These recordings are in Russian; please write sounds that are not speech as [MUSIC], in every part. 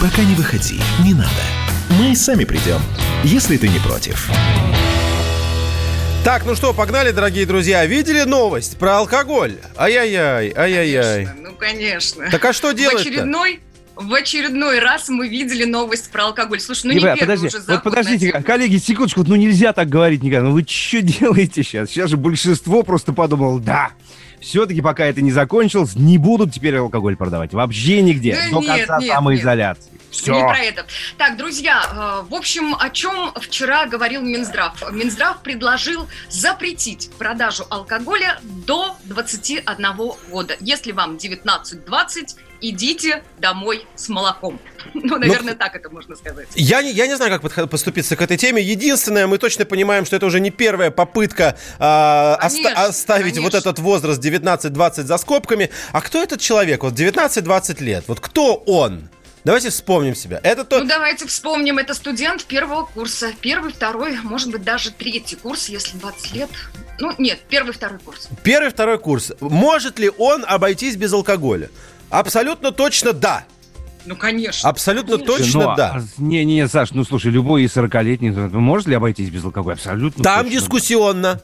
Пока не выходи, не надо. Мы сами придем, если ты не против. Так, ну что, погнали, дорогие друзья. Видели новость про алкоголь? Ай-яй-яй, ай-яй-яй. Конечно, ну, конечно. Так а что В делать очередной, в очередной раз мы видели новость про алкоголь. Слушай, ну не Ребят, первый подожди, уже вот подождите, тему. коллеги, секундочку, ну нельзя так говорить никогда. Ну вы что делаете сейчас? Сейчас же большинство просто подумало, да, все-таки пока это не закончилось, не будут теперь алкоголь продавать. Вообще нигде. Да До нет, конца нет, самоизоляции. Все. Не про это. Так, друзья, э, в общем, о чем вчера говорил Минздрав? Минздрав предложил запретить продажу алкоголя до 21 года. Если вам 19-20, идите домой с молоком. [LAUGHS] Ну, наверное, так это можно сказать. Я не, я не знаю, как подход- поступиться к этой теме. Единственное, мы точно понимаем, что это уже не первая попытка оста- Конечно, оставить вот конечно. этот возраст 19-20 за скобками. А кто этот человек? Вот 19-20 лет. Вот кто он? Давайте вспомним себя. Это тот... Ну, давайте вспомним, это студент первого курса. Первый, второй, может быть, даже третий курс, если 20 лет. Ну, нет, первый, второй курс. Первый, второй курс. Может ли он обойтись без алкоголя? Абсолютно точно да. Ну, конечно. Абсолютно Конечно. точно Ну, а- да. Не-не, Саш, ну слушай, любой 40-летний, ну, может ли обойтись без алкоголя? Абсолютно Там точно. дискуссионно.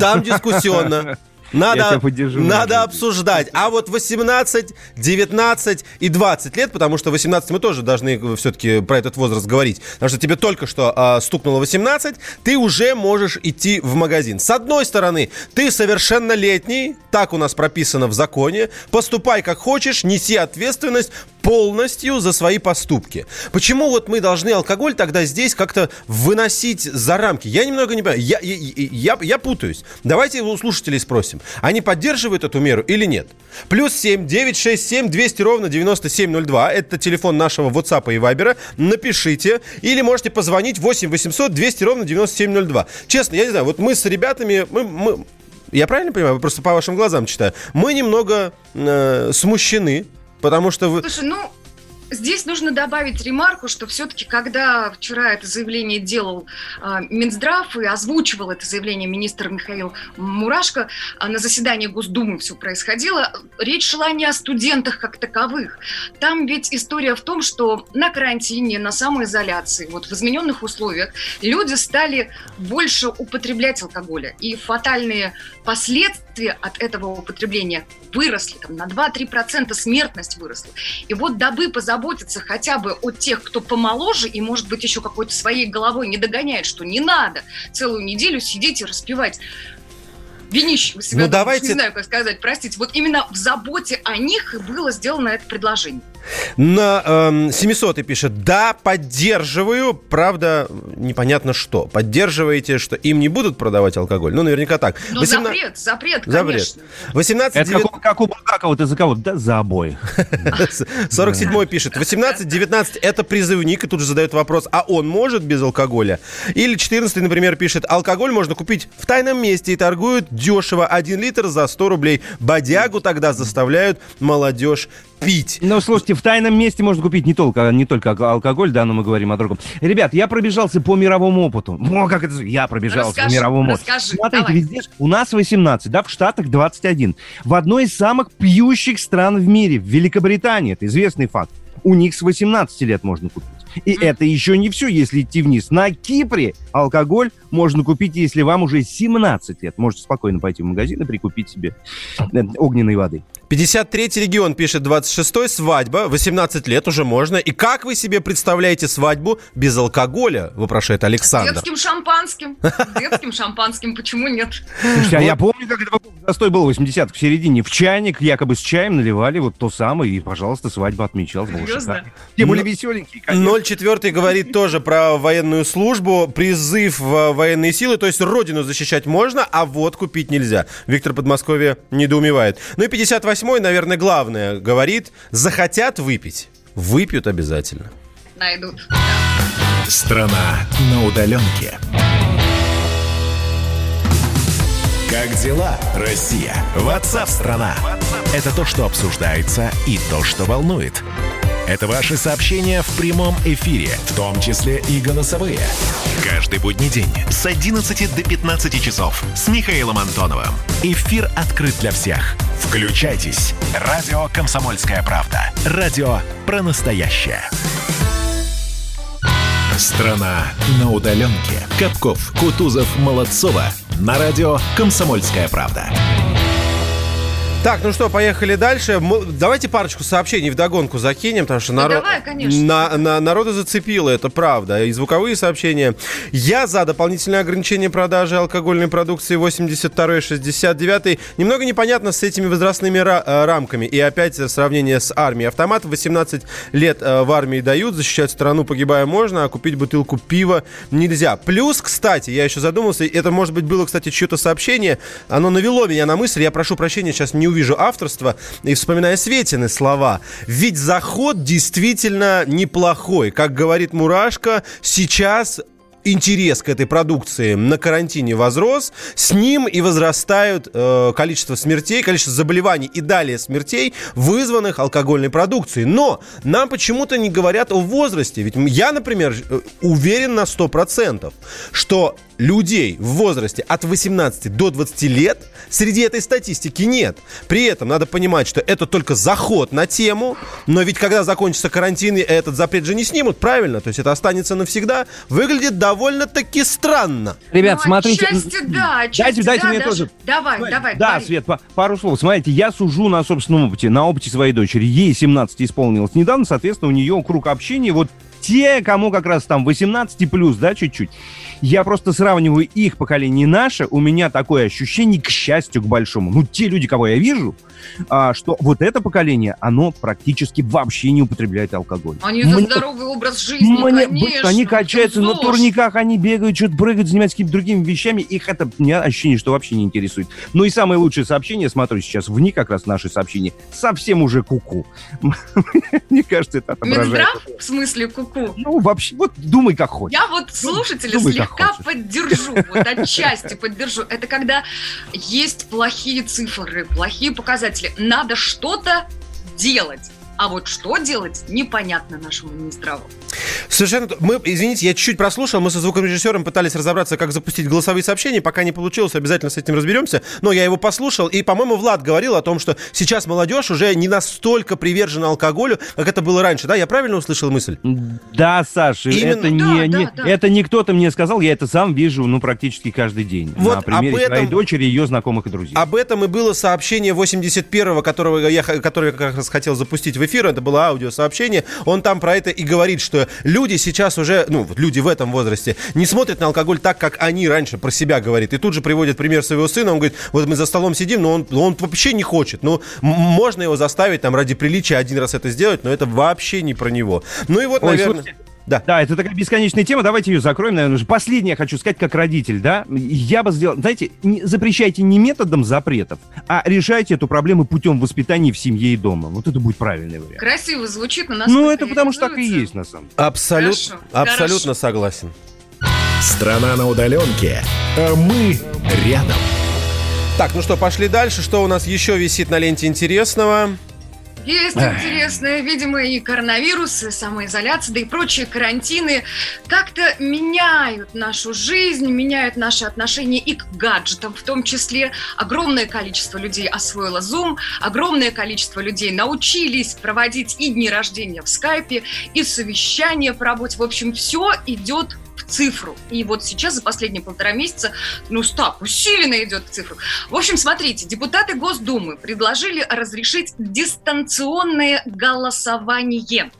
Там дискуссионно. [LAUGHS] Надо, надо обсуждать. А вот 18, 19 и 20 лет, потому что 18 мы тоже должны все-таки про этот возраст говорить. Потому что тебе только что а, стукнуло 18, ты уже можешь идти в магазин. С одной стороны, ты совершеннолетний, так у нас прописано в законе. Поступай как хочешь, неси ответственность полностью за свои поступки. Почему вот мы должны алкоголь тогда здесь как-то выносить за рамки? Я немного не понимаю. Я, я, я, я путаюсь. Давайте у слушателей спросим. Они поддерживают эту меру или нет? Плюс 7 967 200 ровно 9702. Это телефон нашего WhatsApp и Viber. Напишите. Или можете позвонить 8 800 200 ровно 9702. Честно, я не знаю. Вот мы с ребятами... Мы, мы- я правильно понимаю? Просто по вашим глазам читаю. Мы немного э, смущены. Потому что вы... Слушай, ну, здесь нужно добавить ремарку, что все-таки, когда вчера это заявление делал а, Минздрав и озвучивал это заявление министр Михаил Мурашко, а, на заседании Госдумы все происходило, речь шла не о студентах как таковых. Там ведь история в том, что на карантине, на самоизоляции, вот в измененных условиях люди стали больше употреблять алкоголя. И фатальные последствия от этого употребления выросли, там, на 2-3% смертность выросла. И вот дабы позаботиться хотя бы о тех, кто помоложе и, может быть, еще какой-то своей головой не догоняет, что не надо целую неделю сидеть и распивать винище у себя. Ну, давайте- Не знаю, как сказать, простите. Вот именно в заботе о них было сделано это предложение. На эм, 700 пишет, да, поддерживаю, правда, непонятно что. Поддерживаете, что им не будут продавать алкоголь? Ну, наверняка так. Но 18 запрет, запрет, Запрет. конечно. 18 Это как, у- как у Булгакова, ты за кого? Да за обоих. [LAUGHS] 47 пишет, 18-19 это призывник, и тут же задает вопрос, а он может без алкоголя? Или 14 например, пишет, алкоголь можно купить в тайном месте и торгуют дешево, 1 литр за 100 рублей. Бодягу тогда заставляют молодежь пить. Ну, слушайте, в тайном месте можно купить не только, не только алко- алкоголь, да, но мы говорим о другом. Ребят, я пробежался по мировому опыту. О, как это... Я пробежался Расскажи, по мировому опыту. расскажи, Смотрите, давай. везде у нас 18, да, в Штатах 21. В одной из самых пьющих стран в мире, в Великобритании, это известный факт, у них с 18 лет можно купить. И это еще не все, если идти вниз. На Кипре алкоголь можно купить, если вам уже 17 лет. Можете спокойно пойти в магазин и прикупить себе э, огненной воды. 53 регион пишет 26 свадьба, 18 лет уже можно. И как вы себе представляете свадьбу без алкоголя, вопрошает Александр. Детским шампанским. Детским шампанским, почему нет? Слушайте, а я помню, как это застой был 80-х в середине. В чайник якобы с чаем наливали вот то самое, и, пожалуйста, свадьба отмечалась. Серьезно? Те были веселенькие, конечно. 04 говорит тоже про военную службу, призыв в военные силы, то есть родину защищать можно, а вот купить нельзя. Виктор Подмосковье недоумевает. Ну и 58 наверное, главное, говорит, захотят выпить, выпьют обязательно. Найдут. Страна на удаленке. Как дела, Россия? Ватсап-страна! Это то, что обсуждается и то, что волнует. Это ваши сообщения в прямом эфире, в том числе и голосовые. Каждый будний день с 11 до 15 часов с Михаилом Антоновым. Эфир открыт для всех. Включайтесь. Радио «Комсомольская правда». Радио про настоящее. Страна на удаленке. Капков, Кутузов, Молодцова. На радио «Комсомольская правда». Так, ну что, поехали дальше. Мы- давайте парочку сообщений в догонку закинем, потому что Ну, народ, давай, конечно. на, на- народу зацепило, это правда. И звуковые сообщения. Я за дополнительное ограничение продажи алкогольной продукции 82 69 Немного непонятно с этими возрастными ра- э, рамками. И опять сравнение с армией. Автомат в 18 лет э, в армии дают, защищать страну погибая можно, а купить бутылку пива нельзя. Плюс, кстати, я еще задумался, это, может быть, было, кстати, чье-то сообщение, оно навело меня на мысль, я прошу прощения, сейчас не увижу авторства, и вспоминая Светины слова. Ведь заход действительно неплохой. Как говорит Мурашка, сейчас интерес к этой продукции на карантине возрос, с ним и возрастают э, количество смертей, количество заболеваний и далее смертей, вызванных алкогольной продукцией. Но нам почему-то не говорят о возрасте. Ведь я, например, э, уверен на 100%, что людей в возрасте от 18 до 20 лет среди этой статистики нет. При этом надо понимать, что это только заход на тему, но ведь когда закончится карантин, и этот запрет же не снимут, правильно? То есть это останется навсегда. Выглядит довольно-таки странно. Ребят, Ну, смотрите. Отчасти да, отчасти Дайте, дайте да, мне даже- тоже. Давай, Давай. давай, Да, говори. Свет, па- пару слов. Смотрите, я сужу на собственном опыте, на опыте своей дочери. Ей 17 исполнилось недавно, соответственно, у нее круг общения вот те, кому как раз там 18 плюс, да, чуть-чуть. Я просто сравниваю их поколение и наше. У меня такое ощущение, к счастью, к большому. Ну, те люди, кого я вижу, а, что вот это поколение, оно практически вообще не употребляет алкоголь. Они за Мне- здоровый образ жизни, мне- конечно. они качаются на турниках, они бегают, что-то прыгают, занимаются какими-то другими вещами. Их это, меня ощущение, что вообще не интересует. Ну и самое лучшее сообщение, смотрю сейчас в них как раз наши сообщения, совсем уже куку. [LAUGHS] Мне кажется, это отображает. Минздрав, в смысле куку. Ну, вообще, вот думай как хочешь. Я вот слушателя слегка поддержу, [LAUGHS] вот отчасти поддержу. Это когда есть плохие цифры, плохие показатели. Надо что-то делать. А вот что делать, непонятно нашему Минздраву. Совершенно... Мы, извините, я чуть-чуть прослушал. Мы со звукорежиссером пытались разобраться, как запустить голосовые сообщения. Пока не получилось, обязательно с этим разберемся. Но я его послушал. И, по-моему, Влад говорил о том, что сейчас молодежь уже не настолько привержена алкоголю, как это было раньше. Да, я правильно услышал мысль? Да, Саша, Именно. это, не, Да, не- да, да. это не кто-то мне сказал, я это сам вижу, ну, практически каждый день. Вот на примере об этом- своей дочери, ее знакомых и друзей. Об этом и было сообщение 81-го, которого я, которое я как раз хотел запустить в эфир. Это было аудиосообщение. Он там про это и говорит, что люди сейчас уже, ну, люди в этом возрасте, не смотрят на алкоголь так, как они раньше про себя говорит. И тут же приводит пример своего сына. Он говорит, вот мы за столом сидим, но он, он вообще не хочет. Ну, можно его заставить там ради приличия один раз это сделать, но это вообще не про него. Ну и вот, Ой, наверное... слушайте, Да. Да, это такая бесконечная тема. Давайте ее закроем, наверное. уже. Последнее я хочу сказать, как родитель, да. Я бы сделал, знаете, не, запрещайте не методом запретов, а решайте эту проблему путем воспитания в семье и дома. Вот это будет правильный вариант. Красиво звучит, но Ну, насколько это потому что так и есть, на самом деле. Абсолютно, Хорошо, абсолютно хорошо. согласен. Страна на удаленке. А мы рядом. Так, ну что, пошли дальше. Что у нас еще висит на ленте интересного? Есть Эх. интересное, видимо, и коронавирус, и самоизоляция, да и прочие карантины как-то меняют нашу жизнь, меняют наши отношения и к гаджетам, в том числе огромное количество людей освоило Zoom, огромное количество людей научились проводить и дни рождения в скайпе, и совещания по работе. В общем, все идет в цифру. И вот сейчас за последние полтора месяца, ну, так, усиленно идет в цифру. В общем, смотрите, депутаты Госдумы предложили разрешить дистанционное голосование.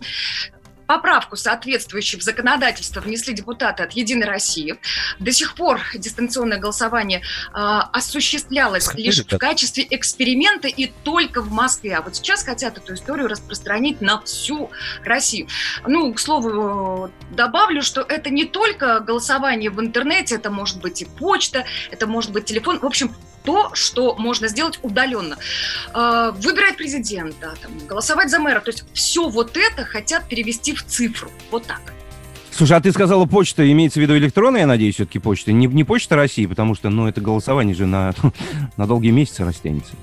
Поправку, соответствующую в законодательство, внесли депутаты от «Единой России». До сих пор дистанционное голосование а, осуществлялось Скажи, лишь в качестве эксперимента и только в Москве. А вот сейчас хотят эту историю распространить на всю Россию. Ну, к слову, добавлю, что это не только голосование в интернете, это может быть и почта, это может быть телефон. В общем, то, что можно сделать удаленно. Э, Выбирать президента, там, голосовать за мэра. То есть все вот это хотят перевести в цифру. Вот так. Слушай, а ты сказала почта, имеется в виду электронная, я надеюсь, все-таки почта, не, не почта России, потому что, ну, это голосование же на, [LAUGHS] на долгие месяцы растянется.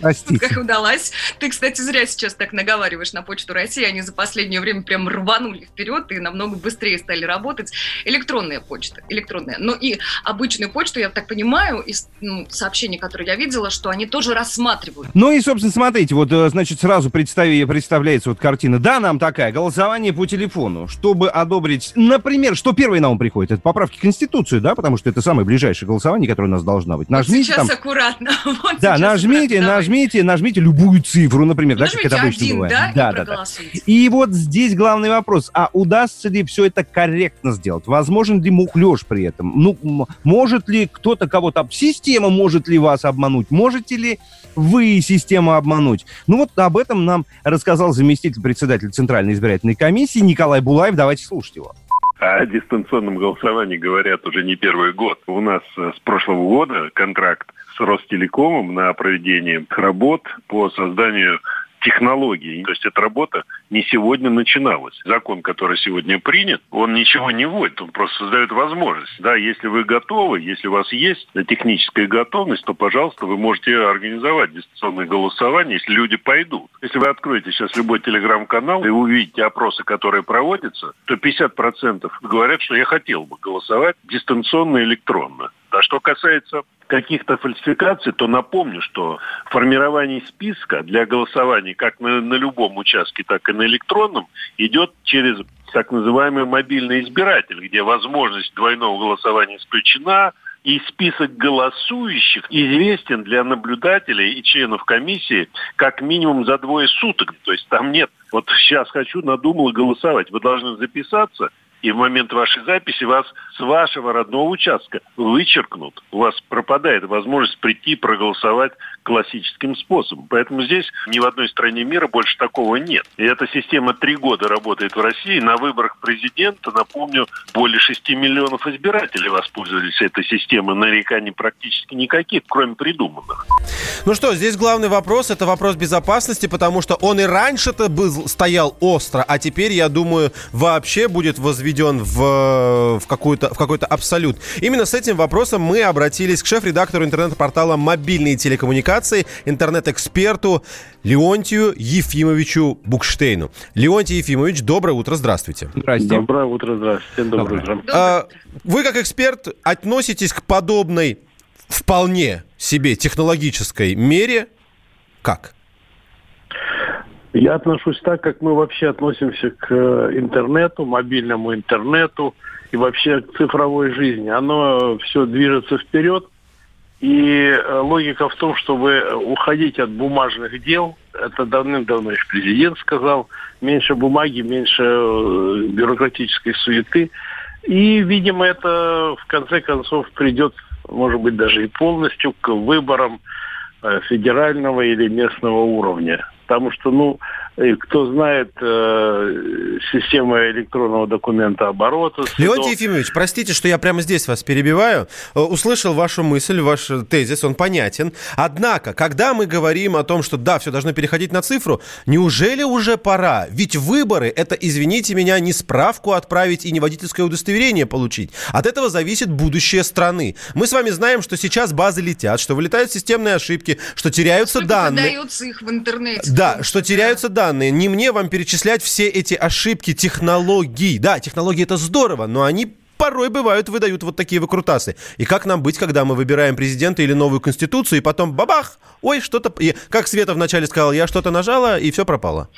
Простите. Как удалась. Ты, кстати, зря сейчас так наговариваешь на Почту России. Они за последнее время прям рванули вперед и намного быстрее стали работать. Электронная почта, электронная. Но и обычную почту, я так понимаю, из ну, сообщений, которые я видела, что они тоже рассматривают. Ну и, собственно, смотрите, вот, э, значит, сразу представи, представляется вот картина. Да, нам такая, голосование по телефону, чтобы одобрить, например, что первое на ум приходит? Это поправки в Конституцию, да, потому что это самое ближайшее голосование, которое у нас должно быть. Нажмите вот сейчас там... аккуратно. [LAUGHS] Вот да, нажмите, аккуратно, нажмите, нажмите любую цифру, например, да, как это обычно один, бывает. Да, да, да, да. И вот здесь главный вопрос, а удастся ли все это корректно сделать? Возможен ли мухлеж при этом? Ну, может ли кто-то кого-то... Система может ли вас обмануть? Можете ли вы систему обмануть? Ну вот об этом нам рассказал заместитель председателя Центральной избирательной комиссии Николай Булаев. Давайте слушать его. О дистанционном голосовании говорят уже не первый год. У нас с прошлого года контракт с Ростелекомом на проведение работ по созданию технологий. То есть эта работа не сегодня начиналась. Закон, который сегодня принят, он ничего не вводит, он просто создает возможность. Да, если вы готовы, если у вас есть техническая готовность, то, пожалуйста, вы можете организовать дистанционное голосование, если люди пойдут. Если вы откроете сейчас любой телеграм-канал и увидите опросы, которые проводятся, то 50% говорят, что я хотел бы голосовать дистанционно электронно. А что касается каких-то фальсификаций, то напомню, что формирование списка для голосования как на, на любом участке, так и на электронном идет через так называемый мобильный избиратель, где возможность двойного голосования исключена, и список голосующих известен для наблюдателей и членов комиссии как минимум за двое суток. То есть там нет, вот сейчас хочу, надумал голосовать. Вы должны записаться – и в момент вашей записи вас с вашего родного участка вычеркнут. У вас пропадает возможность прийти проголосовать классическим способом. Поэтому здесь ни в одной стране мира больше такого нет. И эта система три года работает в России. На выборах президента, напомню, более 6 миллионов избирателей воспользовались этой системой. Нареканий практически никаких, кроме придуманных. Ну что, здесь главный вопрос, это вопрос безопасности, потому что он и раньше-то был, стоял остро, а теперь, я думаю, вообще будет возведен в, в, какую-то, в какой-то абсолют. Именно с этим вопросом мы обратились к шеф-редактору интернет-портала «Мобильные телекоммуникации», интернет-эксперту Леонтию Ефимовичу Букштейну. Леонтий Ефимович, доброе утро, здравствуйте. Здравствуйте. Доброе утро, здравствуйте. Доброе, доброе утро. А, вы, как эксперт, относитесь к подобной вполне себе технологической мере как? Я отношусь так, как мы вообще относимся к э, интернету, мобильному интернету и вообще к цифровой жизни. Оно все движется вперед. И э, логика в том, чтобы уходить от бумажных дел, это давным-давно еще президент сказал, меньше бумаги, меньше э, бюрократической суеты. И, видимо, это в конце концов придет, может быть, даже и полностью к выборам федерального или местного уровня. Потому что, ну, и кто знает э, систему электронного документа оборота. Судов. Леонтий Ефимович, простите, что я прямо здесь вас перебиваю. Э, услышал вашу мысль, ваш тезис, он понятен. Однако, когда мы говорим о том, что да, все должно переходить на цифру, неужели уже пора? Ведь выборы – это, извините меня, не справку отправить и не водительское удостоверение получить. От этого зависит будущее страны. Мы с вами знаем, что сейчас базы летят, что вылетают системные ошибки, что теряются Сколько данные. Их в интернете. Да, что теряются данные данные. Не мне вам перечислять все эти ошибки технологий. Да, технологии это здорово, но они порой бывают, выдают вот такие выкрутасы. И как нам быть, когда мы выбираем президента или новую конституцию, и потом бабах, ой, что-то... И, как Света вначале сказала, я что-то нажала, и все пропало.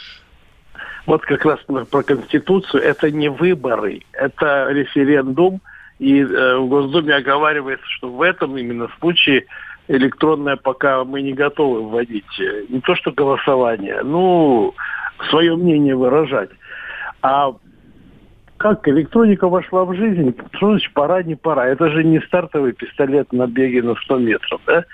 Вот как раз про Конституцию. Это не выборы, это референдум. И э, в Госдуме оговаривается, что в этом именно случае электронное пока мы не готовы вводить. Не то что голосование, ну, свое мнение выражать. А как электроника вошла в жизнь, что значит пора, не пора? Это же не стартовый пистолет на беге на 100 метров. Да?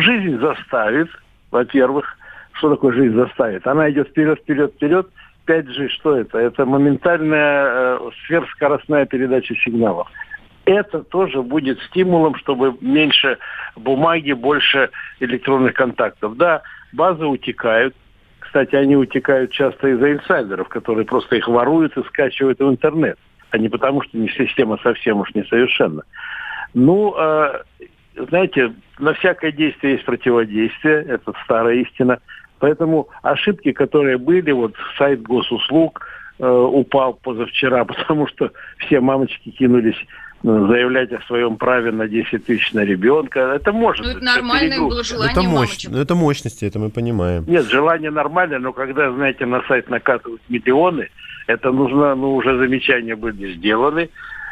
Жизнь заставит, во-первых, что такое жизнь заставит? Она идет вперед, вперед, вперед. 5G что это? Это моментальная э, сверхскоростная передача сигналов это тоже будет стимулом, чтобы меньше бумаги, больше электронных контактов. Да, базы утекают. Кстати, они утекают часто из-за инсайдеров, которые просто их воруют и скачивают в интернет, а не потому, что система совсем уж несовершенна. Ну, э, знаете, на всякое действие есть противодействие, это старая истина. Поэтому ошибки, которые были, вот сайт госуслуг э, упал позавчера, [LAUGHS] потому что все мамочки кинулись заявлять о своем праве на 10 тысяч на ребенка. Это может ну, это нормальное было желание это мощь, ну, это мощности, это мы понимаем. Нет, желание нормальное, но когда, знаете, на сайт накатывают миллионы, это нужно, ну, уже замечания были сделаны,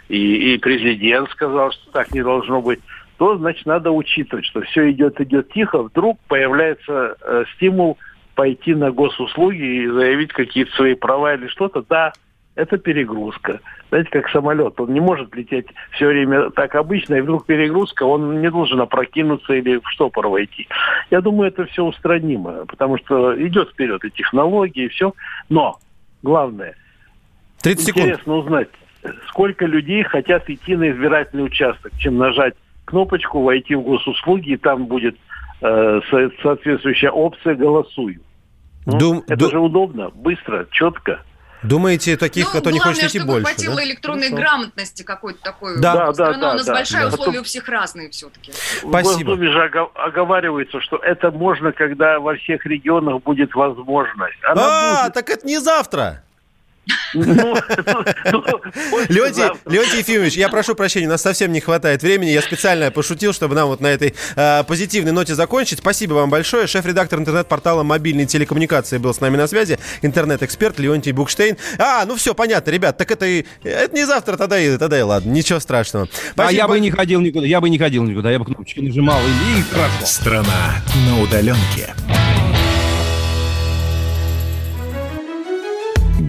и, и президент сказал, что так не должно быть то, значит, надо учитывать, что все идет, идет тихо, вдруг появляется э, стимул пойти на госуслуги и заявить какие-то свои права или что-то. Да, это перегрузка. Знаете, как самолет. Он не может лететь все время так обычно, и вдруг перегрузка, он не должен опрокинуться или в штопор войти. Я думаю, это все устранимо, потому что идет вперед и технологии, и все. Но главное, 30 секунд. интересно узнать, сколько людей хотят идти на избирательный участок, чем нажать кнопочку, войти в госуслуги, и там будет э, соответствующая опция «Голосую». Ну, Дум, это ду... же удобно, быстро, четко. Думаете, таких, ну, кто не хочет идти больше? хватило да? электронной Хорошо. грамотности какой-то такой. Да, да, да. У нас да, большая да. условия у всех разные все-таки. Спасибо. В Госдуме же оговаривается, что это можно, когда во всех регионах будет возможность. Она а, будет. так это не завтра. Ну, Леонтий, Леонтий Ефимович, я прошу прощения, у нас совсем не хватает времени. Я специально пошутил, чтобы нам вот на этой э, позитивной ноте закончить. Спасибо вам большое. Шеф-редактор интернет-портала «Мобильные телекоммуникации» был с нами на связи. Интернет-эксперт Леонтий Букштейн. А, ну все, понятно, ребят, так это и... Это не завтра, тогда и, тогда и ладно. Ничего страшного. А я бы не ходил никуда, я бы не ходил никуда. Я бы кнопочки нажимал и, и хорошо. Страна на удаленке.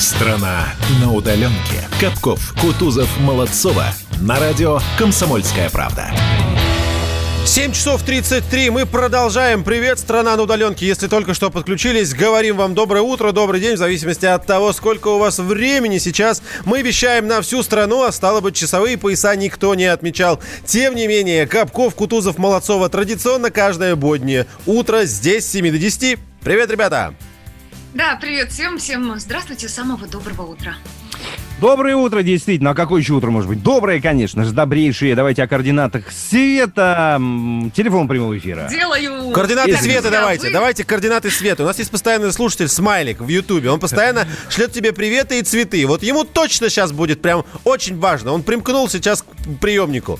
Страна на удаленке. Капков, Кутузов, Молодцова. На радио «Комсомольская правда». 7 часов 33. Мы продолжаем. Привет, страна на удаленке. Если только что подключились, говорим вам доброе утро, добрый день, в зависимости от того, сколько у вас времени сейчас. Мы вещаем на всю страну, а стало быть, часовые пояса никто не отмечал. Тем не менее, Капков, Кутузов, Молодцова традиционно каждое буднее. Утро здесь с 7 до 10. Привет, ребята! Да, привет всем, всем здравствуйте, самого доброго утра. Доброе утро, действительно. А какое еще утро может быть? Доброе, конечно же, добрейшие. Давайте о координатах света. Телефон прямого эфира. Делаю. Координаты Если света давайте. Вы... Давайте координаты света. У нас есть постоянный слушатель Смайлик в Ютубе. Он постоянно шлет тебе приветы и цветы. Вот ему точно сейчас будет прям очень важно. Он примкнул сейчас к приемнику.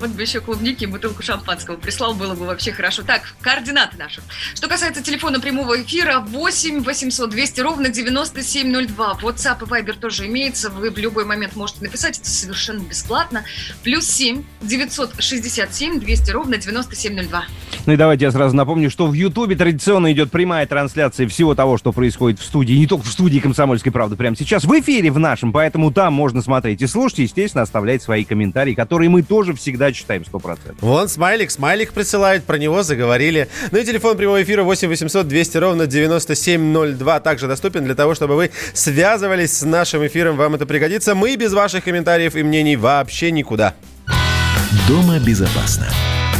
Вот бы еще клубники и бутылку шампанского прислал, было бы вообще хорошо. Так, координаты наши. Что касается телефона прямого эфира, 8 800 200 ровно 9702. WhatsApp и Viber тоже имеется. Вы в любой момент можете написать, это совершенно бесплатно. Плюс 7 967 200 ровно 9702. Ну и давайте я сразу напомню, что в Ютубе традиционно идет прямая трансляция всего того, что происходит в студии. Не только в студии «Комсомольской правды» прямо сейчас, в эфире в нашем. Поэтому там можно смотреть и слушать, естественно, оставлять свои комментарии, которые мы тоже всегда читаем 100%. Вон смайлик, смайлик присылает, про него заговорили. Ну и телефон прямого эфира 8 800 200 ровно 9702 также доступен для того, чтобы вы связывались с нашим эфиром. Вам это пригодится. Мы без ваших комментариев и мнений вообще никуда. Дома безопасно.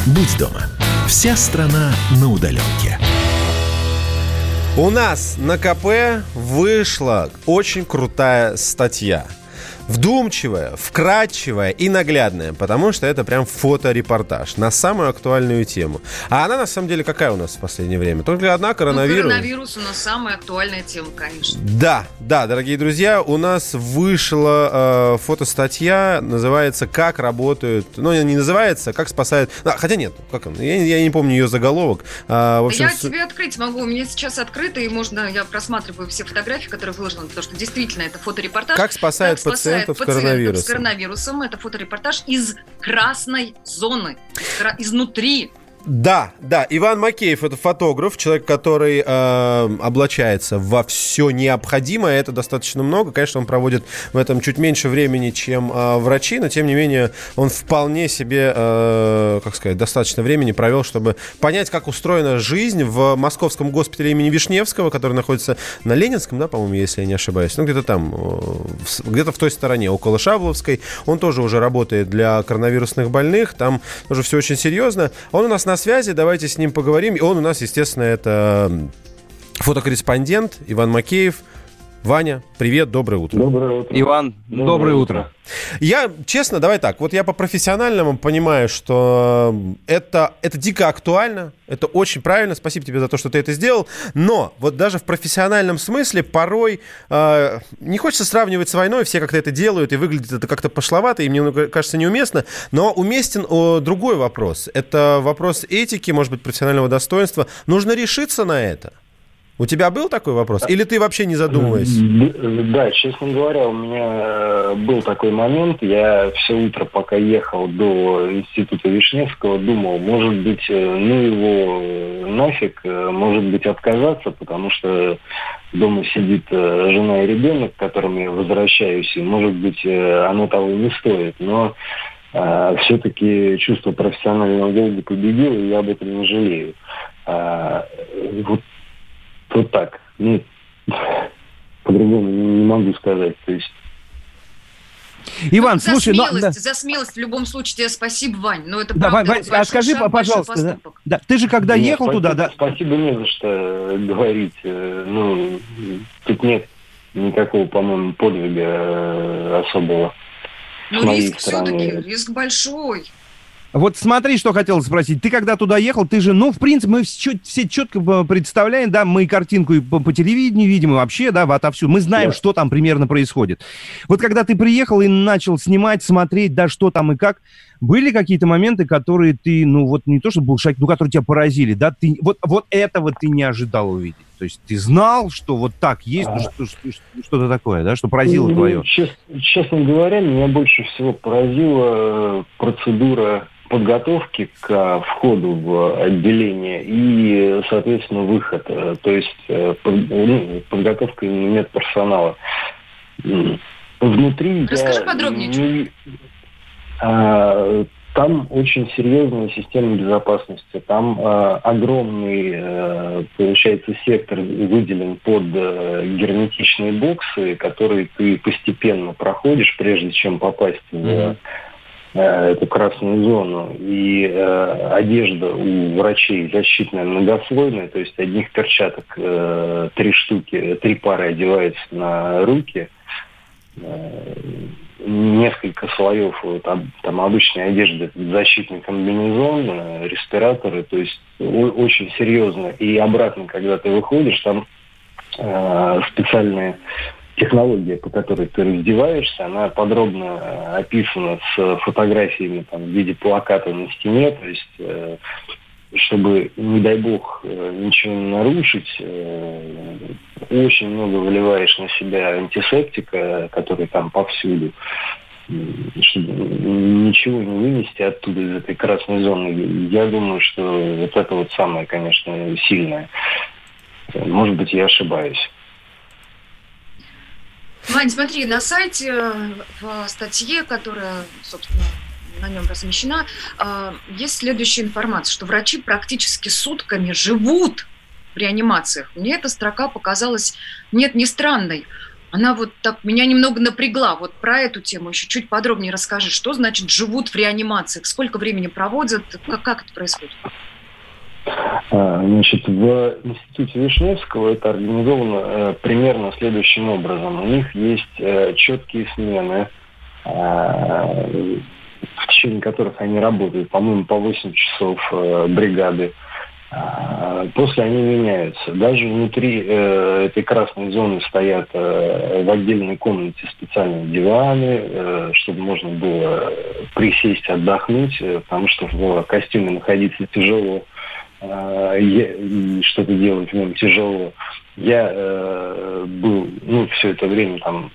Будь дома. Вся страна на удаленке. У нас на КП вышла очень крутая статья – вдумчивая, вкрадчивая и наглядная, потому что это прям фоторепортаж на самую актуальную тему. А она на самом деле какая у нас в последнее время? Только одна коронавирус. Ну, коронавирус у нас самая актуальная тема, конечно. Да, да, дорогие друзья, у нас вышла э, фотостатья, называется «Как работают...» Ну, не называется, «Как спасают...» а, Хотя нет, как он? Я, я не помню ее заголовок. А, в общем, я с... тебе открыть могу. У меня сейчас открыто, и можно... Я просматриваю все фотографии, которые выложены, потому что действительно это фоторепортаж. Как спасают как пациентов пациентов, пациентов коронавирусом. с коронавирусом. Это фоторепортаж из красной зоны, изнутри Да, да. Иван Макеев это фотограф, человек, который э, облачается во все необходимое. Это достаточно много. Конечно, он проводит в этом чуть меньше времени, чем э, врачи, но тем не менее он вполне себе, э, как сказать, достаточно времени провел, чтобы понять, как устроена жизнь в московском госпитале имени Вишневского, который находится на Ленинском, да, по-моему, если я не ошибаюсь. Ну, где-то там, э, где-то в той стороне, около Шабловской. Он тоже уже работает для коронавирусных больных. Там тоже все очень серьезно. Он у нас на связи, давайте с ним поговорим. И он у нас, естественно, это фотокорреспондент Иван Макеев. Ваня, привет, доброе утро. Доброе утро. Иван, доброе, доброе утро. утро. Я, честно, давай так, вот я по профессиональному понимаю, что это, это дико актуально, это очень правильно, спасибо тебе за то, что ты это сделал, но вот даже в профессиональном смысле порой э, не хочется сравнивать с войной, все как-то это делают, и выглядит это как-то пошловато, и мне кажется неуместно, но уместен о, другой вопрос. Это вопрос этики, может быть, профессионального достоинства. Нужно решиться на это. У тебя был такой вопрос? Или ты вообще не задумываешься? Да, честно говоря, у меня э, был такой момент. Я все утро, пока ехал до института Вишневского, думал, может быть, э, ну его э, нафиг, может быть, отказаться, потому что дома сидит жена и ребенок, к которым я возвращаюсь, и, может быть, оно того не стоит. Но а, все-таки чувство профессионального долга победило, и я об этом не жалею. А, вот вот так. Ну, по-другому не могу сказать. То есть Иван, ну, слушай, за смелость, но, за смелость в любом случае тебе спасибо, Вань. Но это да, правда, Вань, а скажи, шаг, пожалуйста, да, да, ты же когда нет, ехал спасибо, туда, да? Спасибо не за что говорить. Э, ну, тут нет никакого, по-моему, подвига э, особого. Ну, риск все-таки, риск большой. Вот смотри, что хотел спросить. Ты когда туда ехал, ты же, ну, в принципе, мы все, все четко представляем, да, мы картинку и по, по телевидению видим, и вообще, да, отовсюду. Мы знаем, да. что там примерно происходит. Вот когда ты приехал и начал снимать, смотреть, да, что там и как, были какие-то моменты, которые ты, ну, вот не то, что был шаг, ну, которые тебя поразили, да, ты, вот, вот этого ты не ожидал увидеть. То есть ты знал, что вот так есть, ну, что, что, что-то такое, да, что поразило ну, твое? Честно, честно говоря, меня больше всего поразила э, процедура подготовки к входу в отделение и, соответственно, выход. То есть э, ну, подготовка медперсонала. Внутри Расскажи я подробнее. Не, а, там очень серьезная система безопасности. Там э, огромный, э, получается, сектор выделен под э, герметичные боксы, которые ты постепенно проходишь, прежде чем попасть mm-hmm. в Э, эту красную зону. И э, одежда у врачей защитная многослойная, то есть одних перчаток э, три штуки, три пары одевается на руки, э, несколько слоев вот, там обычной одежды, защитный комбинезон, э, респираторы, то есть очень серьезно. И обратно, когда ты выходишь, там э, специальные технология, по которой ты раздеваешься, она подробно э, описана с фотографиями там, в виде плаката на стене, то есть э, чтобы, не дай бог, э, ничего не нарушить, очень много выливаешь на себя антисептика, который там повсюду, чтобы ничего не вынести оттуда, из этой красной зоны. Я думаю, что вот это вот самое, конечно, сильное. Может быть, я ошибаюсь. Вань, смотри, на сайте в статье, которая, собственно, на нем размещена, э, есть следующая информация, что врачи практически сутками живут в реанимациях. Мне эта строка показалась, нет, не странной. Она вот так меня немного напрягла. Вот про эту тему еще чуть подробнее расскажи. Что значит живут в реанимациях? Сколько времени проводят? Как, как это происходит? А, значит, в институте Вишневского это организовано э, примерно следующим образом. У них есть э, четкие смены, э, в течение которых они работают, по-моему, по 8 часов э, бригады. А, после они меняются. Даже внутри этой красной зоны стоят в отдельной комнате специальные диваны, чтобы можно было присесть, отдохнуть, потому что в костюме находиться тяжело. Что-то делать нем тяжело. Я э, был, ну, все это время там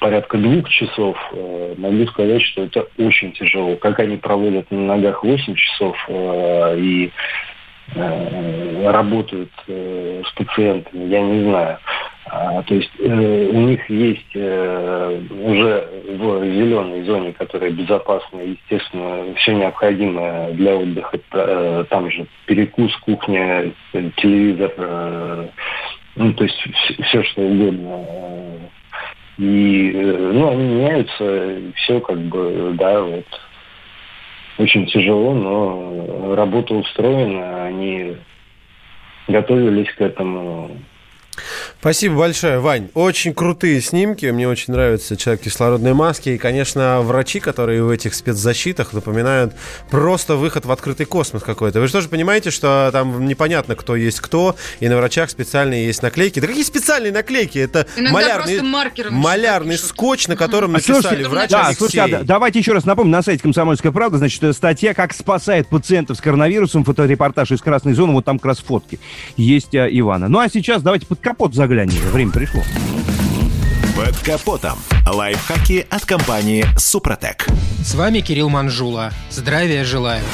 порядка двух часов. Э, могу сказать, что это очень тяжело. Как они проводят на ногах 8 часов э, и э, работают э, с пациентами, я не знаю. А, то есть э, у них есть э, уже в зеленой зоне, которая безопасна, естественно, все необходимое для отдыха. Э, там же перекус, кухня, телевизор, э, ну, то есть все, что угодно. И, э, ну, они меняются, все как бы, да, вот. Очень тяжело, но работа устроена, они готовились к этому, Спасибо большое, Вань. Очень крутые снимки. Мне очень нравится человек в кислородной маске. И, конечно, врачи, которые в этих спецзащитах напоминают просто выход в открытый космос какой-то. Вы же тоже понимаете, что там непонятно, кто есть кто, и на врачах специальные есть наклейки. Да какие специальные наклейки? Это Иногда малярный, малярный скотч, на котором а написали слушайте, врач да, Алексей. Слушайте, а, давайте еще раз напомню, на сайте «Комсомольская правда», значит, статья «Как спасает пациентов с коронавирусом», фоторепортаж из красной зоны, вот там как раз фотки есть а, Ивана. Ну а сейчас давайте под капот заглянем. Время пришло. Капотом. Лайфхаки от компании «Супротек». С вами Кирилл Манжула. Здравия желаю.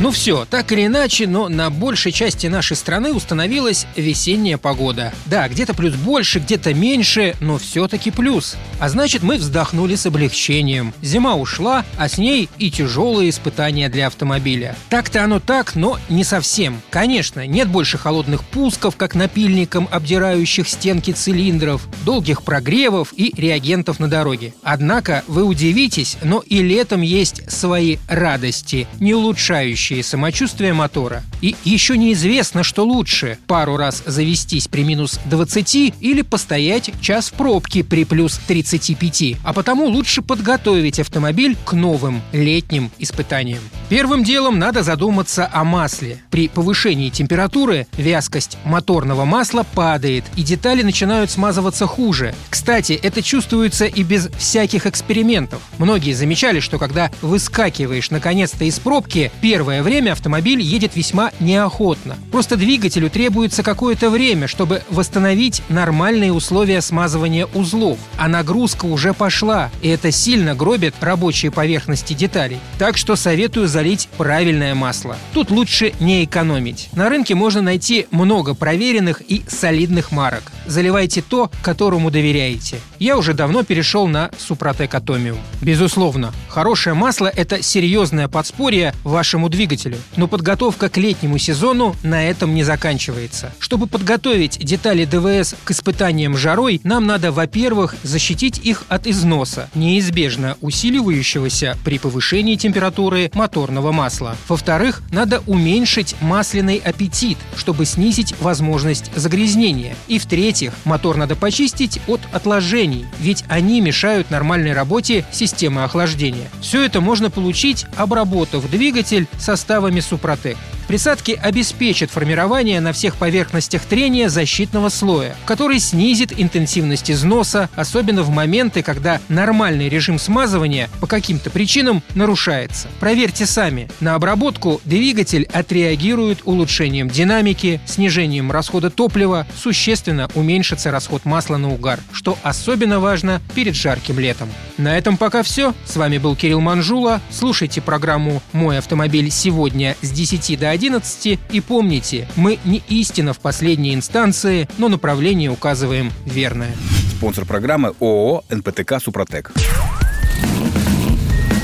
Ну все, так или иначе, но на большей части нашей страны установилась весенняя погода. Да, где-то плюс больше, где-то меньше, но все-таки плюс. А значит, мы вздохнули с облегчением. Зима ушла, а с ней и тяжелые испытания для автомобиля. Так-то оно так, но не совсем. Конечно, нет больше холодных пусков, как напильником, обдирающих стенки цилиндров, долгих прогревов и реагентов на дороге. Однако вы удивитесь, но и летом есть свои радости, не улучшающие самочувствие мотора. И еще неизвестно, что лучше – пару раз завестись при минус 20 или постоять час в пробке при плюс 35. А потому лучше подготовить автомобиль к новым летним испытаниям. Первым делом надо задуматься о масле. При повышении температуры вязкость моторного масла падает, и детали начинают смазываться хуже. Кстати, это чувствуется и без всяких экспериментов. Многие замечали, что когда выскакиваешь наконец-то из пробки, первое время автомобиль едет весьма неохотно. Просто двигателю требуется какое-то время, чтобы восстановить нормальные условия смазывания узлов. А нагрузка уже пошла, и это сильно гробит рабочие поверхности деталей. Так что советую залить правильное масло. Тут лучше не экономить. На рынке можно найти много проверенных и солидных марок. Заливайте то, которому доверяете. Я уже давно перешел на Супротек Атомиум. Безусловно, хорошее масло – это серьезное подспорье вашему двигателю. Но подготовка к летнему сезону на этом не заканчивается. Чтобы подготовить детали ДВС к испытаниям жарой, нам надо, во-первых, защитить их от износа, неизбежно усиливающегося при повышении температуры моторного масла. Во-вторых, надо уменьшить масляный аппетит, чтобы снизить возможность загрязнения. И в-третьих, мотор надо почистить от отложений, ведь они мешают нормальной работе системы охлаждения. Все это можно получить, обработав двигатель составами Супротек. Присадки обеспечат формирование на всех поверхностях трения защитного слоя, который снизит интенсивность износа, особенно в моменты, когда нормальный режим смазывания по каким-то причинам нарушается. Проверьте сами. На обработку двигатель отреагирует улучшением динамики, снижением расхода топлива, существенно уменьшится расход масла на угар, что особенно важно перед жарким летом. На этом пока все. С вами был Кирилл Манжула. Слушайте программу «Мой автомобиль» сегодня с 10 до 11 и помните, мы не истина в последней инстанции, но направление указываем верное. Спонсор программы ООО «НПТК Супротек».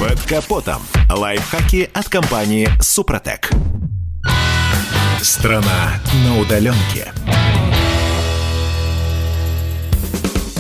Под капотом. Лайфхаки от компании «Супротек». Страна на удаленке.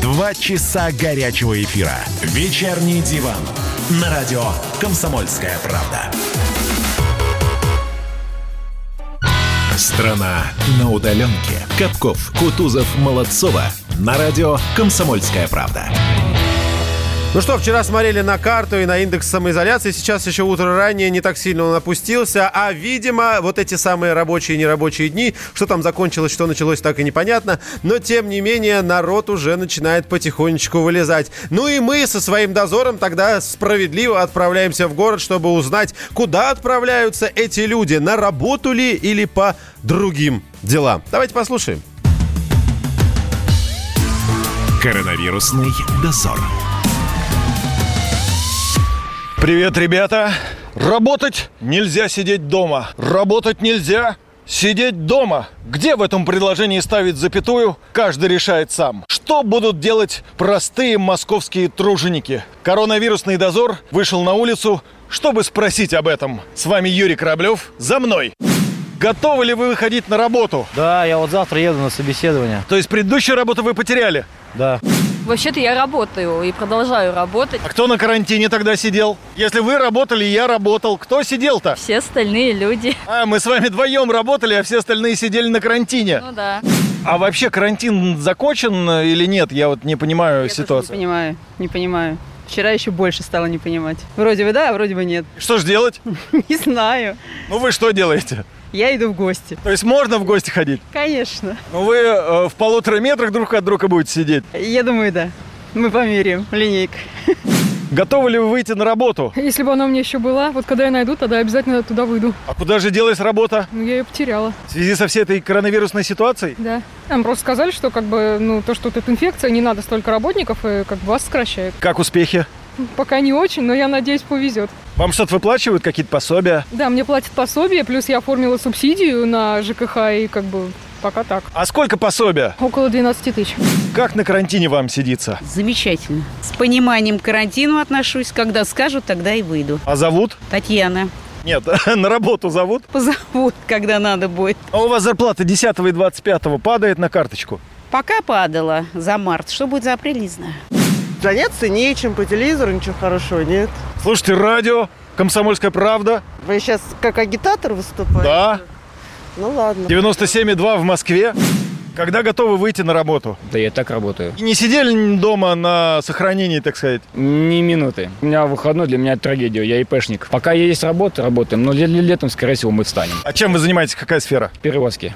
Два часа горячего эфира. Вечерний диван. На радио «Комсомольская правда». Страна на удаленке. Капков, Кутузов, Молодцова. На радио «Комсомольская правда». Ну что, вчера смотрели на карту и на индекс самоизоляции. Сейчас еще утро ранее, не так сильно он опустился. А, видимо, вот эти самые рабочие и нерабочие дни, что там закончилось, что началось, так и непонятно. Но, тем не менее, народ уже начинает потихонечку вылезать. Ну и мы со своим дозором тогда справедливо отправляемся в город, чтобы узнать, куда отправляются эти люди. На работу ли или по другим делам. Давайте послушаем. Коронавирусный дозор. Привет, ребята! Работать нельзя сидеть дома. Работать нельзя сидеть дома. Где в этом предложении ставить запятую, каждый решает сам. Что будут делать простые московские труженики? Коронавирусный дозор вышел на улицу, чтобы спросить об этом. С вами Юрий Кораблев. За мной! Готовы ли вы выходить на работу? Да, я вот завтра еду на собеседование. То есть предыдущую работу вы потеряли? Да. Вообще-то я работаю и продолжаю работать. А кто на карантине тогда сидел? Если вы работали, я работал. Кто сидел-то? Все остальные люди. А, мы с вами вдвоем работали, а все остальные сидели на карантине. Ну да. А вообще карантин закончен или нет? Я вот не понимаю я ситуацию. не понимаю, не понимаю. Вчера еще больше стало не понимать. Вроде бы да, а вроде бы нет. Что ж делать? [LAUGHS] Не знаю. Ну вы что делаете? Я иду в гости. То есть можно в гости ходить? Конечно. Ну вы э, в полутора метрах друг от друга будете сидеть? Я думаю, да. Мы померяем. Линейка. Готовы ли вы выйти на работу? Если бы она у меня еще была, вот когда я найду, тогда обязательно туда выйду. А куда же делась работа? Ну, я ее потеряла. В связи со всей этой коронавирусной ситуацией? Да. Нам просто сказали, что как бы, ну, то, что тут инфекция, не надо столько работников, и как бы вас сокращают. Как успехи? Пока не очень, но я надеюсь, повезет. Вам что-то выплачивают, какие-то пособия? Да, мне платят пособие, плюс я оформила субсидию на ЖКХ, и как бы пока так. А сколько пособия? Около 12 тысяч. Как на карантине вам сидится? Замечательно. С пониманием к карантину отношусь. Когда скажут, тогда и выйду. А зовут? Татьяна. Нет, [LAUGHS] на работу зовут? Позовут, когда надо будет. А у вас зарплата 10 и 25 падает на карточку? Пока падала за март. Что будет за апрель, не знаю. Заняться нечем, по телевизору ничего хорошего нет. Слушайте радио, «Комсомольская правда». Вы сейчас как агитатор выступаете? Да. Ну ладно. 97,2 в Москве. Когда готовы выйти на работу? Да я так работаю. И не сидели дома на сохранении, так сказать? Ни минуты. У меня выходной, для меня это трагедия. Я ИПшник. Пока есть работа, работаем. Но летом, скорее всего, мы встанем. А чем вы занимаетесь? Какая сфера? Перевозки.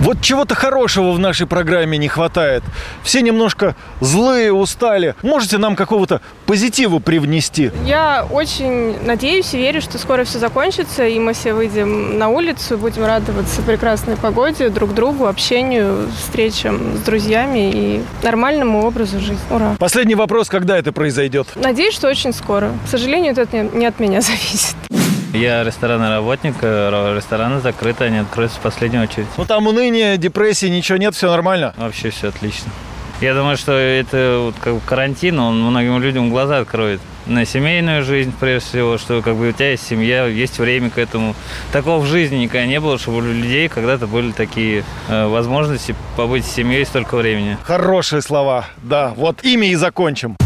Вот чего-то хорошего в нашей программе не хватает. Все немножко злые, устали. Можете нам какого-то позитива привнести? Я очень надеюсь и верю, что скоро все закончится, и мы все выйдем на улицу будем радоваться прекрасной погоде, друг другу, общению, встречам с друзьями и нормальному образу жизни. Ура! Последний вопрос, когда это произойдет? Надеюсь, что очень скоро. К сожалению, это не от меня [LAUGHS] зависит. Я ресторанный работник, э, рестораны закрыты, они откроются в последнюю очередь. Ну там уныния, депрессии, ничего нет, все нормально? Вообще все отлично. Я думаю, что это вот как бы карантин, он многим людям глаза откроет на семейную жизнь, прежде всего, что как бы у тебя есть семья, есть время к этому. Такого в жизни никогда не было, чтобы у людей когда-то были такие э, возможности побыть с семьей столько времени. Хорошие слова, да. Вот ими и закончим.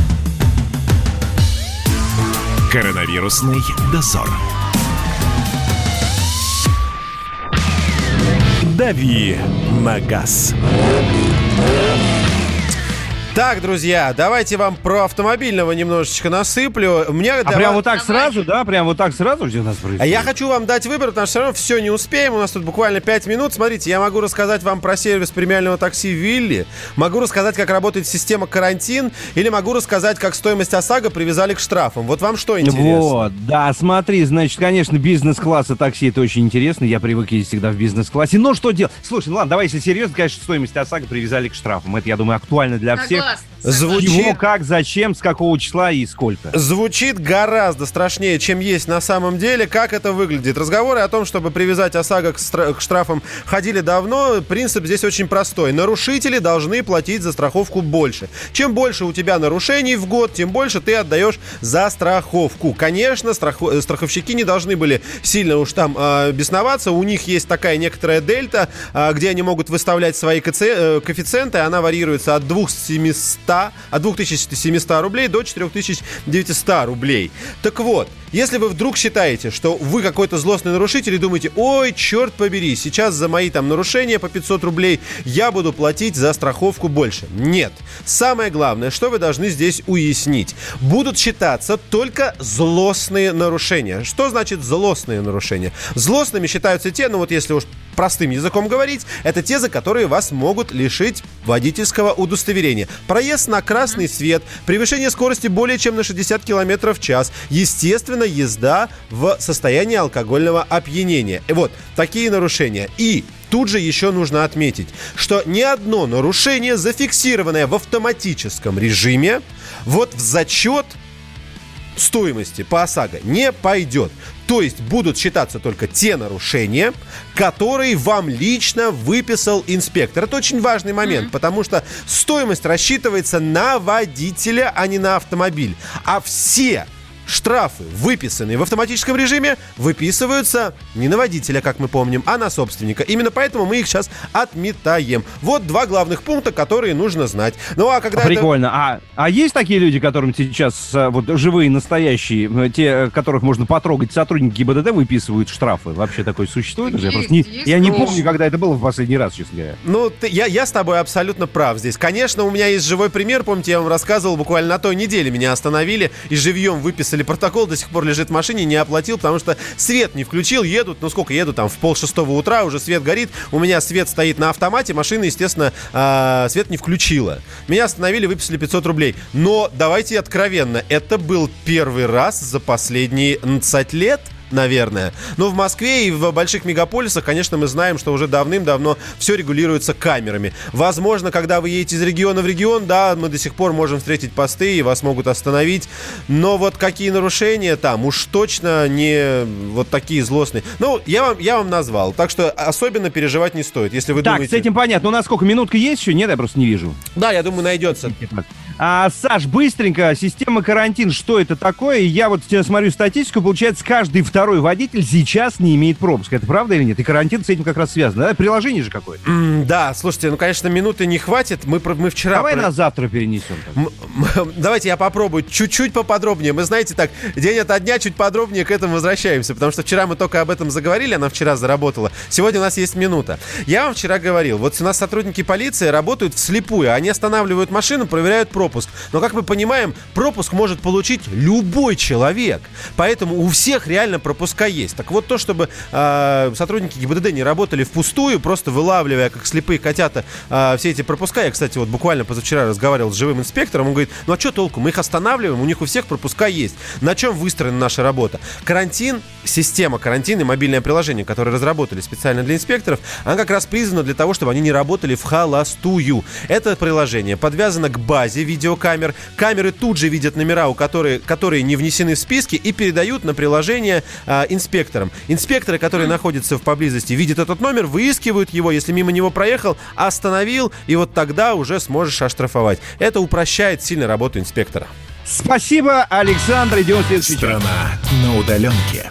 Коронавирусный дозор. «Дави на газ». Так, друзья, давайте вам про автомобильного немножечко насыплю. Мне а прям вот так сразу, да? Прям вот так сразу, где у нас происходит? А я хочу вам дать выбор, потому что все равно все не успеем. У нас тут буквально 5 минут. Смотрите, я могу рассказать вам про сервис премиального такси Вилли, могу рассказать, как работает система карантин, или могу рассказать, как стоимость ОСАГО привязали к штрафам. Вот вам что интересно? Вот, да, смотри, значит, конечно, бизнес-класса такси это очень интересно. Я привык ездить всегда в бизнес-классе. Но что делать? Слушай, ну ладно, давай, если серьезно, конечно, стоимость ОСАГО привязали к штрафам. Это, я думаю, актуально для всех. Звучит... Чего, как, зачем, с какого числа и сколько? Звучит гораздо страшнее, чем есть на самом деле. Как это выглядит? Разговоры о том, чтобы привязать ОСАГО к, стра- к штрафам, ходили давно. Принцип здесь очень простой. Нарушители должны платить за страховку больше. Чем больше у тебя нарушений в год, тем больше ты отдаешь за страховку. Конечно, страх... страховщики не должны были сильно уж там э, бесноваться. У них есть такая некоторая дельта, э, где они могут выставлять свои коэффициенты. Она варьируется от 2700 2700, от 2700 рублей до 4900 рублей. Так вот, если вы вдруг считаете, что вы какой-то злостный нарушитель и думаете, ой, черт побери, сейчас за мои там нарушения по 500 рублей я буду платить за страховку больше. Нет. Самое главное, что вы должны здесь уяснить. Будут считаться только злостные нарушения. Что значит злостные нарушения? Злостными считаются те, ну вот если уж простым языком говорить, это те, за которые вас могут лишить водительского удостоверения. Проезд на красный свет, превышение скорости более чем на 60 км в час, естественно, езда в состоянии алкогольного опьянения. И вот такие нарушения. И Тут же еще нужно отметить, что ни одно нарушение, зафиксированное в автоматическом режиме, вот в зачет стоимости по ОСАГО не пойдет. То есть будут считаться только те нарушения, которые вам лично выписал инспектор. Это очень важный момент, mm-hmm. потому что стоимость рассчитывается на водителя, а не на автомобиль. А все штрафы, выписанные в автоматическом режиме, выписываются не на водителя, как мы помним, а на собственника. Именно поэтому мы их сейчас отметаем. Вот два главных пункта, которые нужно знать. Ну а когда Прикольно. Это... А, а есть такие люди, которым сейчас э, вот живые, настоящие, э, те, э, которых можно потрогать, сотрудники ГИБДД выписывают штрафы? Вообще такое существует? Есть, я просто не, есть, я не помню, когда это было в последний раз, честно говоря. Ну, ты, я, я с тобой абсолютно прав здесь. Конечно, у меня есть живой пример. Помните, я вам рассказывал, буквально на той неделе меня остановили и живьем выписали выписали протокол, до сих пор лежит в машине, не оплатил, потому что свет не включил, едут, ну сколько едут, там в пол шестого утра, уже свет горит, у меня свет стоит на автомате, машина, естественно, э, свет не включила. Меня остановили, выписали 500 рублей. Но давайте откровенно, это был первый раз за последние 20 лет, наверное. Но в Москве и в больших мегаполисах, конечно, мы знаем, что уже давным-давно все регулируется камерами. Возможно, когда вы едете из региона в регион, да, мы до сих пор можем встретить посты и вас могут остановить. Но вот какие нарушения там, уж точно не вот такие злостные. Ну, я вам, я вам назвал, так что особенно переживать не стоит, если вы так, думаете... с этим понятно. У нас сколько, минутка есть еще? Нет, я просто не вижу. Да, я думаю, найдется. А, Саш, быстренько, система карантин, что это такое? Я вот смотрю статистику, получается, каждый второй водитель сейчас не имеет пропуска. Это правда или нет? И карантин с этим как раз связан, да? Приложение же какое-то. Mm, да, слушайте, ну, конечно, минуты не хватит. Мы, мы вчера... Давай про... на завтра перенесем. [LAUGHS] Давайте я попробую чуть-чуть поподробнее. Мы, знаете, так, день ото дня чуть подробнее к этому возвращаемся, потому что вчера мы только об этом заговорили, она вчера заработала. Сегодня у нас есть минута. Я вам вчера говорил, вот у нас сотрудники полиции работают вслепую. Они останавливают машину, проверяют пропуск пропуск. Но, как мы понимаем, пропуск может получить любой человек. Поэтому у всех реально пропуска есть. Так вот то, чтобы э, сотрудники ГИБДД не работали впустую, просто вылавливая, как слепые котята, э, все эти пропуска. Я, кстати, вот буквально позавчера разговаривал с живым инспектором. Он говорит, ну а что толку? Мы их останавливаем, у них у всех пропуска есть. На чем выстроена наша работа? Карантин, система карантина и мобильное приложение, которое разработали специально для инспекторов, она как раз призвана для того, чтобы они не работали в холостую. Это приложение подвязано к базе видеокамер. Камеры тут же видят номера, у которые, которые не внесены в списки, и передают на приложение а, инспекторам. Инспекторы, которые находятся в поблизости, видят этот номер, выискивают его, если мимо него проехал, остановил, и вот тогда уже сможешь оштрафовать. Это упрощает сильно работу инспектора. Спасибо, Александр. Идем следующий Страна на удаленке.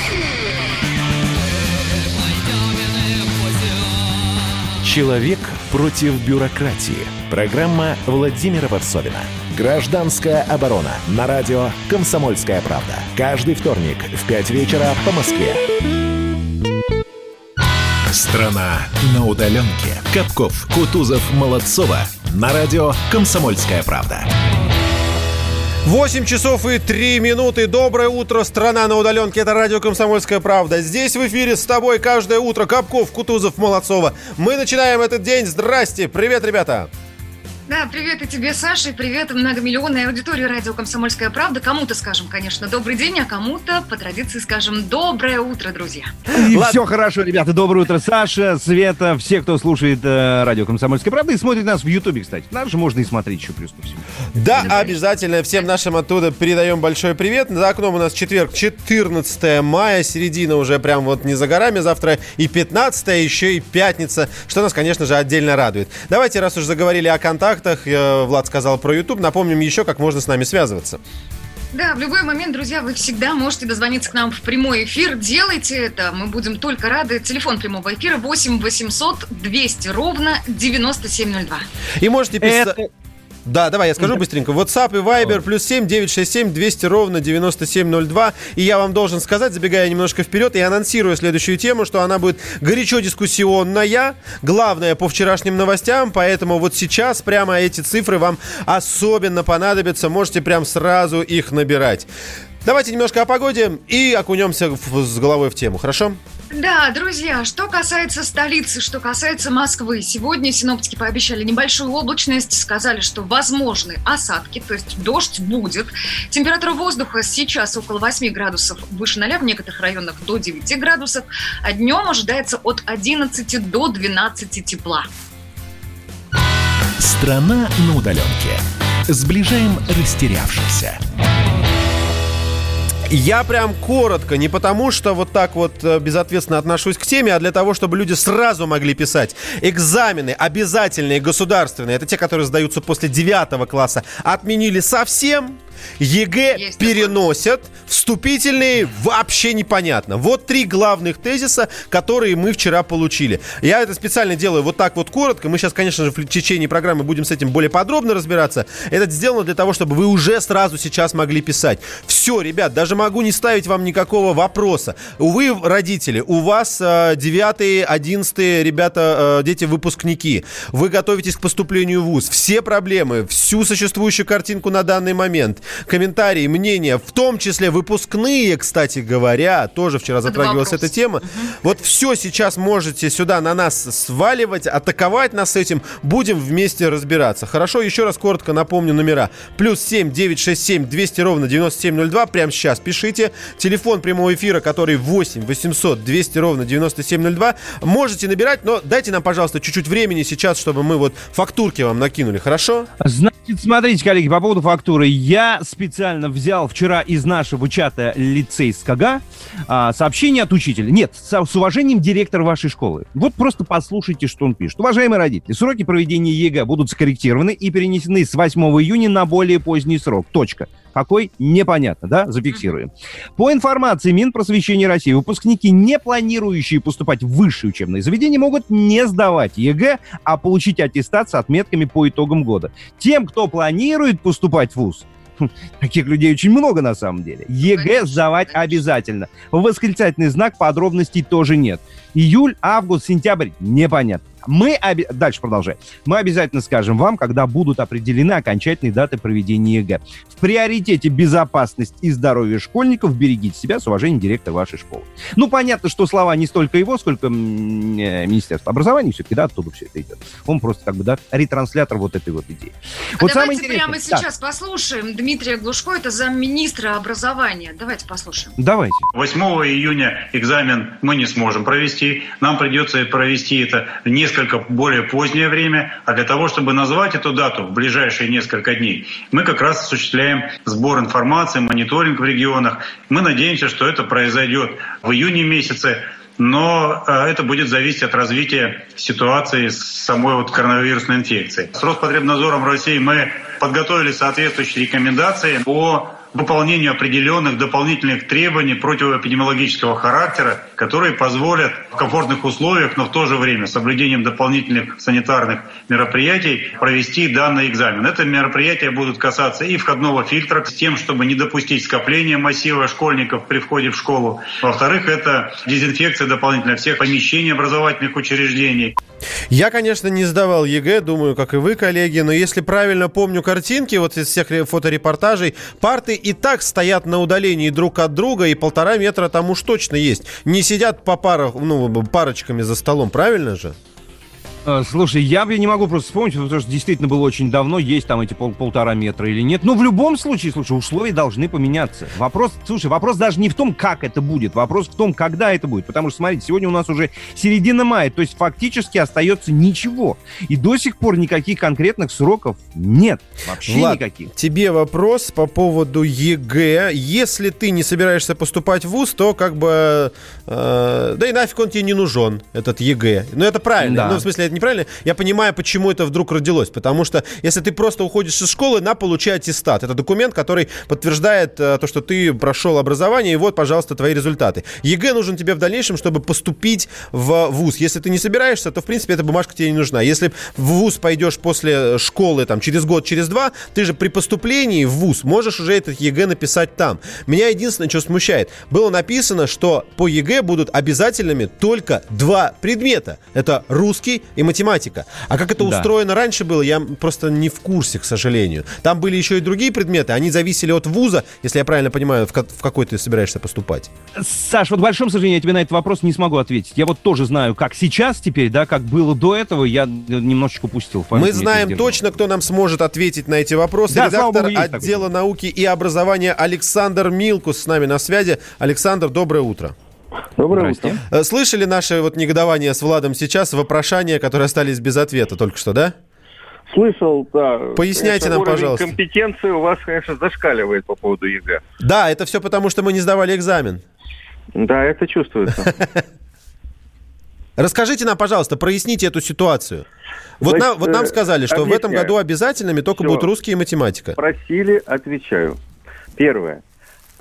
Человек против бюрократии. Программа Владимира Варсовина. Гражданская оборона. На радио «Комсомольская правда». Каждый вторник в 5 вечера по Москве. Страна на удаленке. Капков, Кутузов, Молодцова. На радио «Комсомольская правда». 8 часов и 3 минуты. Доброе утро, страна на удаленке. Это радио «Комсомольская правда». Здесь в эфире с тобой каждое утро Капков, Кутузов, Молодцова. Мы начинаем этот день. Здрасте. Привет, ребята. Да, привет и тебе, Саша, и привет многомиллионной аудитории радио «Комсомольская правда». Кому-то скажем, конечно, добрый день, а кому-то, по традиции, скажем доброе утро, друзья. И все хорошо, ребята. Доброе утро, Саша, Света, все, кто слушает э, радио «Комсомольская правда» и смотрит нас в Ютубе, кстати. Нас же можно и смотреть еще плюс ко всему. Да, обязательно всем нашим оттуда передаем большой привет. За окном у нас четверг, 14 мая, середина уже прям вот не за горами. Завтра и 15 еще и пятница, что нас, конечно же, отдельно радует. Давайте, раз уж заговорили о контактах, Влад сказал про YouTube, напомним еще, как можно с нами связываться. Да, в любой момент, друзья, вы всегда можете дозвониться к нам в прямой эфир. Делайте это, мы будем только рады. Телефон прямого эфира 8 800 200 ровно 9702. И можете писать... Да, давай я скажу быстренько. WhatsApp и Viber плюс 7 967 200 ровно 9702. И я вам должен сказать, забегая немножко вперед и анонсируя следующую тему, что она будет горячо дискуссионная. Главное по вчерашним новостям. Поэтому вот сейчас прямо эти цифры вам особенно понадобятся. Можете прям сразу их набирать. Давайте немножко о погоде и окунемся в- с головой в тему, хорошо? Да, друзья, что касается столицы, что касается Москвы, сегодня синоптики пообещали небольшую облачность, сказали, что возможны осадки, то есть дождь будет. Температура воздуха сейчас около 8 градусов выше 0, в некоторых районах до 9 градусов, а днем ожидается от 11 до 12 тепла. Страна на удаленке. Сближаем растерявшихся. Я прям коротко, не потому что вот так вот э, безответственно отношусь к теме, а для того, чтобы люди сразу могли писать. Экзамены обязательные, государственные, это те, которые сдаются после 9 класса, отменили совсем. ЕГЭ переносят, вступительные вообще непонятно. Вот три главных тезиса, которые мы вчера получили. Я это специально делаю вот так вот коротко. Мы сейчас, конечно же, в течение программы будем с этим более подробно разбираться. Это сделано для того, чтобы вы уже сразу сейчас могли писать. Все, ребят, даже могу не ставить вам никакого вопроса. Увы, родители, у вас э, 9 11 ребята, э, дети выпускники. Вы готовитесь к поступлению в ВУЗ. Все проблемы, всю существующую картинку на данный момент, комментарии, мнения, в том числе выпускные, кстати говоря, тоже вчера затрагивалась эта тема. Вот все сейчас можете сюда на нас сваливать, атаковать нас этим. Будем вместе разбираться. Хорошо, еще раз коротко напомню номера. Плюс 7 967 200 ровно 9702. Прямо сейчас пишите. Телефон прямого эфира, который 8 800 200 ровно 9702. Можете набирать, но дайте нам, пожалуйста, чуть-чуть времени сейчас, чтобы мы вот фактурки вам накинули. Хорошо? Значит, смотрите, коллеги, по поводу фактуры. Я специально взял вчера из нашего чата лицейского а, сообщение от учителя. Нет, с, с уважением директор вашей школы. Вот просто послушайте, что он пишет. Уважаемые родители, сроки проведения ЕГЭ будут скорректированы и перенесены с 8 июня на более поздний срок. Точка. Какой? Непонятно, да? Зафиксируем. По информации Минпросвещения России, выпускники, не планирующие поступать в высшие учебные заведения, могут не сдавать ЕГЭ, а получить аттестат с отметками по итогам года. Тем, кто планирует поступать в ВУЗ, [LAUGHS] Таких людей очень много на самом деле. ЕГЭ сдавать обязательно. Восклицательный знак подробностей тоже нет. Июль, август, сентябрь непонятно. Мы оби- дальше продолжаем. Мы обязательно скажем вам, когда будут определены окончательные даты проведения ЕГЭ. В приоритете безопасность и здоровье школьников. Берегите себя с уважением директор вашей школы. Ну, понятно, что слова не столько его, сколько э, Министерства образования, все-таки, да, оттуда все это идет. Он просто как бы, да, ретранслятор вот этой вот идеи. А вот самое давайте интересное- прямо Да, сейчас послушаем Дмитрия Глушко, это замминистра образования. Давайте послушаем. давайте. 8 июня экзамен мы не сможем провести. Нам придется провести это в несколько более позднее время. А для того, чтобы назвать эту дату в ближайшие несколько дней, мы как раз осуществляем сбор информации, мониторинг в регионах. Мы надеемся, что это произойдет в июне месяце. Но э, это будет зависеть от развития ситуации с самой вот коронавирусной инфекцией. С Роспотребнадзором России мы подготовили соответствующие рекомендации по выполнению определенных дополнительных требований противоэпидемиологического характера, которые позволят в комфортных условиях, но в то же время с соблюдением дополнительных санитарных мероприятий провести данный экзамен. Это мероприятия будут касаться и входного фильтра с тем, чтобы не допустить скопления массива школьников при входе в школу. Во-вторых, это дезинфекция дополнительная всех помещений образовательных учреждений. Я, конечно, не сдавал ЕГЭ, думаю, как и вы, коллеги, но если правильно помню картинки вот из всех ре- фоторепортажей, парты и так стоят на удалении друг от друга, и полтора метра там уж точно есть. Не сидят по парах, ну, парочками за столом, правильно же? Э, Слушай, я не могу просто вспомнить, потому что действительно было очень давно, есть там эти пол- полтора метра или нет. Но в любом случае, слушай, условия должны поменяться. Вопрос, слушай, вопрос даже не в том, как это будет, вопрос в том, когда это будет. Потому что, смотрите, сегодня у нас уже середина мая, то есть фактически остается ничего. И до сих пор никаких конкретных сроков нет. Вообще Влад, никаких. тебе вопрос по поводу ЕГЭ. Если ты не собираешься поступать в ВУЗ, то как бы... э, да и нафиг он тебе не нужен, этот ЕГЭ. Ну, это правильно. Да. Ну, в смысле, это неправильно. Я понимаю, почему это вдруг родилось. Потому что если ты просто уходишь из школы, на, получай аттестат. Это документ, который подтверждает э, то, что ты прошел образование, и вот, пожалуйста, твои результаты. ЕГЭ нужен тебе в дальнейшем, чтобы поступить в ВУЗ. Если ты не собираешься, то, в принципе, эта бумажка тебе не нужна. Если в ВУЗ пойдешь после школы, там, через год, через два, ты же при поступлении в ВУЗ можешь уже этот ЕГЭ написать там. Меня единственное, что смущает, было написано, что по ЕГЭ будут обязательными только два предмета. Это русский математика. А как это Да. устроено раньше было, я просто не в курсе, к сожалению. Там были еще и другие предметы, они зависели от ВУЗа, если я правильно понимаю, в, в какой ты собираешься поступать. Саш, вот к большому сожалению, я тебе на этот вопрос не смогу ответить. Я вот тоже знаю, как сейчас теперь, да, как было до этого, я немножечко упустил. Мы знаем точно, кто нам сможет ответить на эти вопросы. Да, Редактор богу, есть такой отдела науки и образования Александр Милкус с нами на связи. Александр, доброе утро. Доброе утро. Э, Слышали наше вот негодование с Владом сейчас, вопрошания, которые остались без ответа только что, да? Слышал, да. Поясняйте Конечно, нам, пожалуйста. компетенции у вас, конечно, зашкаливает по поводу ЕГЭ. Да, это все потому, что мы не сдавали экзамен. Да, это чувствуется. [LAUGHS] Расскажите нам, пожалуйста, проясните эту ситуацию. Вот, Значит, нам, вот нам э, сказали, что в этом объясняю. году обязательными только Всё. будут русский и математика. Просили, отвечаю. Первое.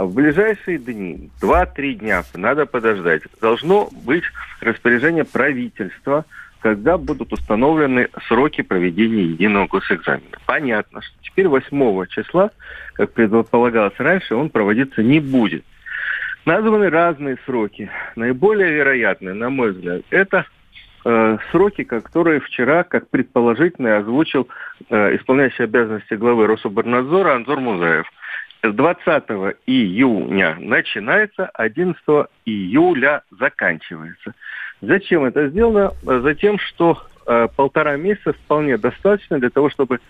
В ближайшие дни, 2-3 дня, надо подождать, должно быть распоряжение правительства, когда будут установлены сроки проведения единого госэкзамена. Понятно, что теперь 8 числа, как предполагалось раньше, он проводиться не будет. Названы разные сроки. Наиболее вероятные, на мой взгляд, это э, сроки, которые вчера, как предположительно, озвучил э, исполняющий обязанности главы Рособорнадзора Анзор Музаев. С 20 июня начинается, 11 июля заканчивается. Зачем это сделано? Затем, что э, полтора месяца вполне достаточно для того, чтобы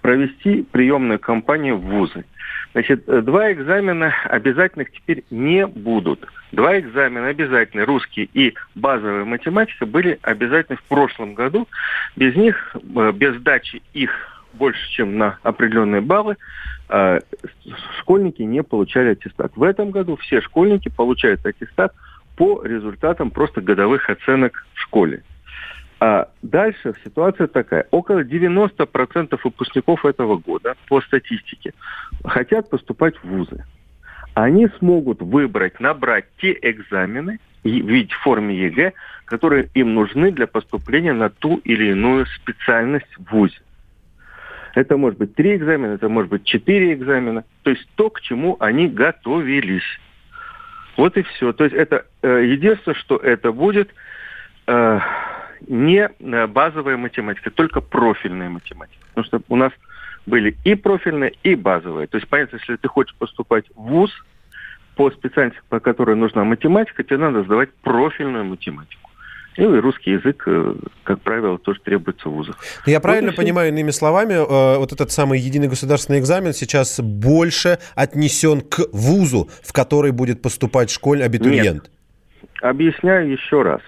провести приемную кампанию в вузы. Значит, э, два экзамена обязательных теперь не будут. Два экзамена обязательные, русский и базовая математика, были обязательны в прошлом году. Без них, э, без сдачи их больше, чем на определенные баллы, школьники не получали аттестат. В этом году все школьники получают аттестат по результатам просто годовых оценок в школе. А дальше ситуация такая. Около 90% выпускников этого года, по статистике, хотят поступать в вузы. Они смогут выбрать, набрать те экзамены и- в форме ЕГЭ, которые им нужны для поступления на ту или иную специальность в ВУЗе. Это может быть три экзамена, это может быть четыре экзамена. То есть то, к чему они готовились. Вот и все. То есть это э, единственное, что это будет э, не э, базовая математика, только профильная математика. Потому что у нас были и профильные, и базовые. То есть, понятно, если ты хочешь поступать в ВУЗ по специальности, по которой нужна математика, тебе надо сдавать профильную математику. Ну и русский язык, э, как правило, тоже требуется в вузах. Я Вот правильно понимаю, иными словами, э, вот этот самый единый государственный экзамен сейчас больше отнесен к вузу, в который будет поступать школьный абитуриент? Объясняю еще раз.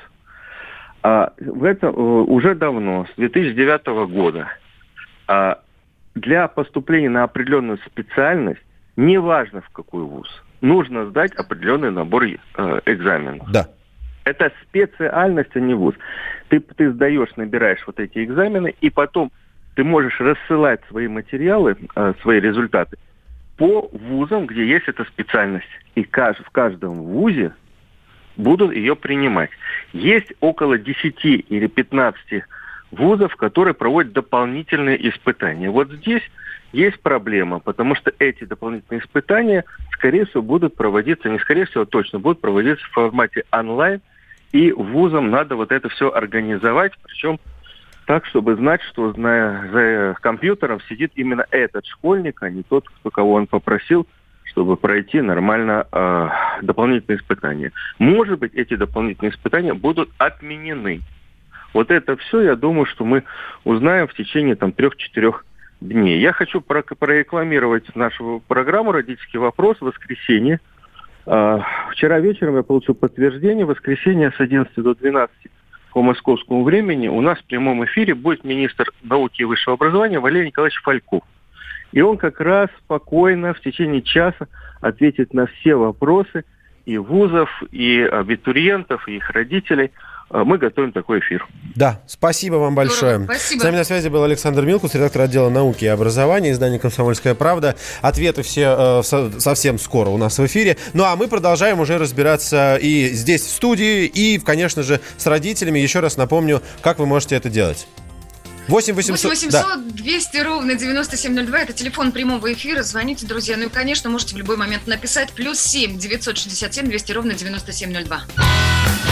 А, в это, э, уже давно, с 2009 года, а, для поступления на определенную специальность, неважно в какой вуз, нужно сдать определенный набор э, экзаменов. Да. Это специальность, а не вуз. Ты, ты сдаешь, набираешь вот эти экзамены, и потом ты можешь рассылать свои материалы, э, свои результаты по вузам, где есть эта специальность. И каж- в каждом вузе будут ее принимать. Есть около 10 или 15 вузов, которые проводят дополнительные испытания. Вот здесь есть проблема, потому что эти дополнительные испытания, скорее всего, будут проводиться, не скорее всего, а точно будут проводиться в формате онлайн, и вузам надо вот это все организовать, причем так, чтобы знать, что зная, за компьютером сидит именно этот школьник, а не тот, кто, кого он попросил, чтобы пройти нормально э, дополнительные испытания. Может быть, эти дополнительные испытания будут отменены. Вот это все, я думаю, что мы узнаем в течение там трех-четырех дней. Я хочу про- прорекламировать нашу программу «Родительский вопрос» в воскресенье. А, Вчера вечером я получил подтверждение. В воскресенье с 11 до 12 по московскому времени у нас в прямом эфире будет министр науки и высшего образования Валерий Николаевич Фальков. И он как раз спокойно в течение часа ответит на все вопросы и вузов, и абитуриентов, и их родителей. А Мы готовим такой эфир. Да, спасибо вам большое. спасибо. С нами на связи был Александр Милкус, редактор отдела науки и образования, издания «Комсомольская правда». Ответы все э, со- совсем скоро у нас в эфире. Ну а мы продолжаем уже разбираться и здесь, в студии, и, конечно же, с родителями. Еще раз напомню, как вы можете это делать. 8 800... 8 да. 800 200 ровно 9702. Это телефон прямого эфира. Звоните, друзья. Ну и, конечно, можете в любой момент написать. Плюс 7 967 200 ровно 9702.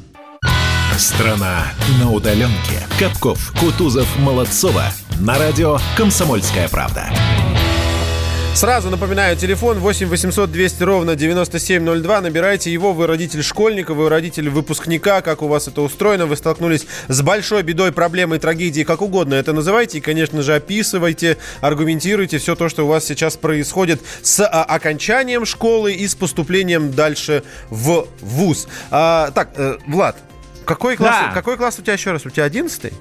Страна на удаленке. Капков, Кутузов, Молодцова. На радио «Комсомольская правда». Сразу напоминаю, телефон 8 800 200 ровно 9702. Набирайте его, вы родитель школьника, вы родитель выпускника, как у вас это устроено. Вы столкнулись с большой бедой, проблемой, трагедией, как угодно это называйте. И, конечно же, описывайте, аргументируйте все то, что у вас сейчас происходит с а, окончанием школы и с поступлением дальше в ВУЗ. А, так, э, Влад, какой класс, Да. какой класс у тебя еще раз? У тебя одиннадцатый?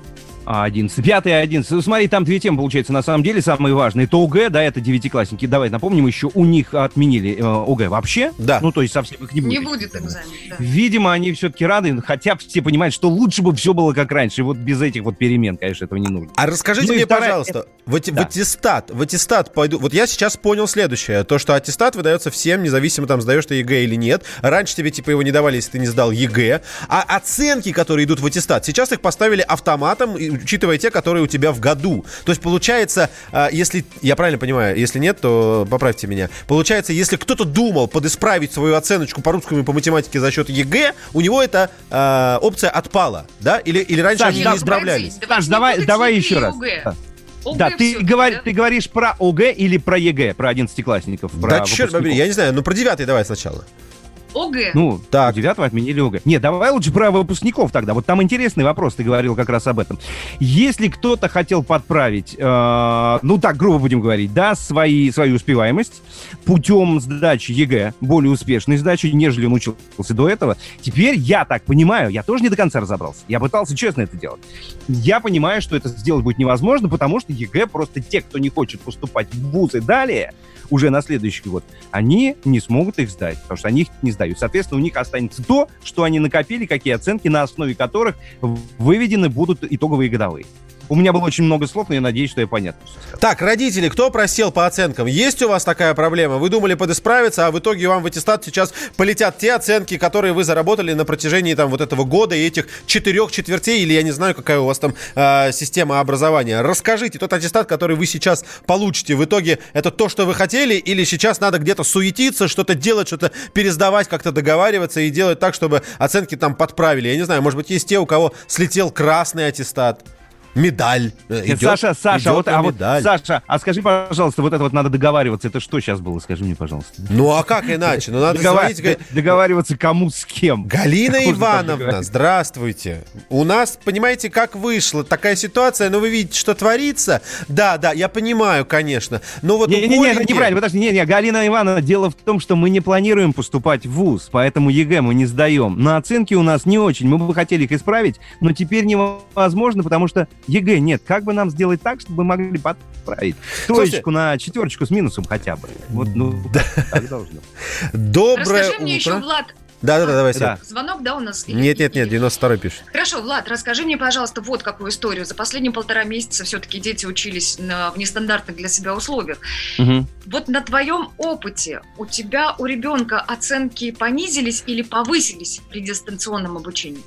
А, 11. Пятый и 11. Ну, Смотри, там две темы, получается, на самом деле, самые важные. Это ОГЭ, да, это девятиклассники. Давай напомним, еще у них отменили э, ОГЭ вообще. Да. Ну, то есть совсем их не будет. Не будет экзамен. да. Видимо, они все-таки рады, хотя все понимают, что лучше бы все было как раньше. И вот без этих вот перемен, конечно, этого не нужно. А расскажите Ну мне, вторая- пожалуйста, в, ати- в Да. аттестат, в аттестат пойду. Вот я сейчас понял следующее: то, что аттестат выдается всем, независимо там сдаешь ты ЕГЭ или нет. Раньше тебе типа его не давали, если ты не сдал ЕГЭ. А оценки, которые идут в аттестат, сейчас их поставили автоматом, и учитывая те, которые у тебя в году. То есть получается, а, если я правильно понимаю, если нет, то поправьте меня. Получается, если кто-то думал подисправить свою оценочку по русскому и по математике за счет ЕГЭ, у него эта а, опция отпала, да? Или, или раньше Саш, они да, не исправлялись? Саш, давай, давай еще раз. ОГЭ. Да. ОГЭ Да, ты, всё-таки, говор- да? ты говоришь про ОГЭ или про ЕГЭ, про одиннадцатиклассников? про Да черт побери, я не знаю, ну про девятый давай сначала. ОГЭ. Ну, так. девятого отменили ОГЭ. Нет, давай лучше про выпускников тогда. Вот там интересный вопрос, ты говорил как раз об этом. Если кто-то хотел подправить, э, ну так, грубо будем говорить, да, свои, свою успеваемость путем сдачи ЕГЭ, более успешной сдачи, нежели он учился до этого, теперь я так понимаю, я тоже не до конца разобрался. Я пытался честно это делать. Я понимаю, что это сделать будет невозможно, потому что ЕГЭ просто те, кто не хочет поступать в вузы далее, уже на следующий год, они не смогут их сдать, потому что они их не сдают. Соответственно, у них останется то, что они накопили, какие оценки, на основе которых выведены будут итоговые годовые. У меня было очень много слов, но я надеюсь, что я понятно. Так, родители, кто просел по оценкам? Есть у вас такая проблема? Вы думали подисправиться, а в итоге вам в аттестат сейчас полетят те оценки, которые вы заработали на протяжении там вот этого года и этих четырех четвертей, или я не знаю, какая у вас там э, система образования. Расскажите, тот аттестат, который вы сейчас получите, в итоге это то, что вы хотели, или сейчас надо где-то суетиться, что-то делать, что-то пересдавать, как-то договариваться и делать так, чтобы оценки там подправили? Я не знаю, может быть, есть те, у кого слетел красный аттестат. Медаль. э, идет- Саша, Саша, идет вот, а вот. Саша, а скажи, пожалуйста, вот это вот надо договариваться. Это что сейчас было? Скажи мне, пожалуйста. Ну а как иначе? Ну надо Догова- звонить Договариваться кому с кем. Галина так Ивановна, здравствуйте. У нас, понимаете, как вышло такая ситуация, но вы видите, что творится. Да, да, я понимаю, конечно. Но вот у Не-не-не, это Коленьки- неправильно, подожди, не-не, Галина Ивановна, дело в том, что мы не планируем поступать в ВУЗ, поэтому ЕГЭ мы не сдаем. На оценки у нас не очень, мы бы хотели их исправить, но теперь невозможно, потому что ЕГЭ нет. Как бы нам сделать так, чтобы мы могли подправить? Троечку на четверочку с минусом хотя бы. Вот, ну, так должно. Доброе Расскажи мне еще, утро. Влад, Да, да, да, давай, Да. Звонок, да, у нас? Нет, нет, нет, 92 пишет. Хорошо, Влад, расскажи мне, пожалуйста, вот какую историю. За последние полтора месяца все-таки дети учились на, в нестандартных для себя условиях. Мгм. Вот на твоем опыте у тебя, у ребенка оценки понизились или повысились при дистанционном обучении?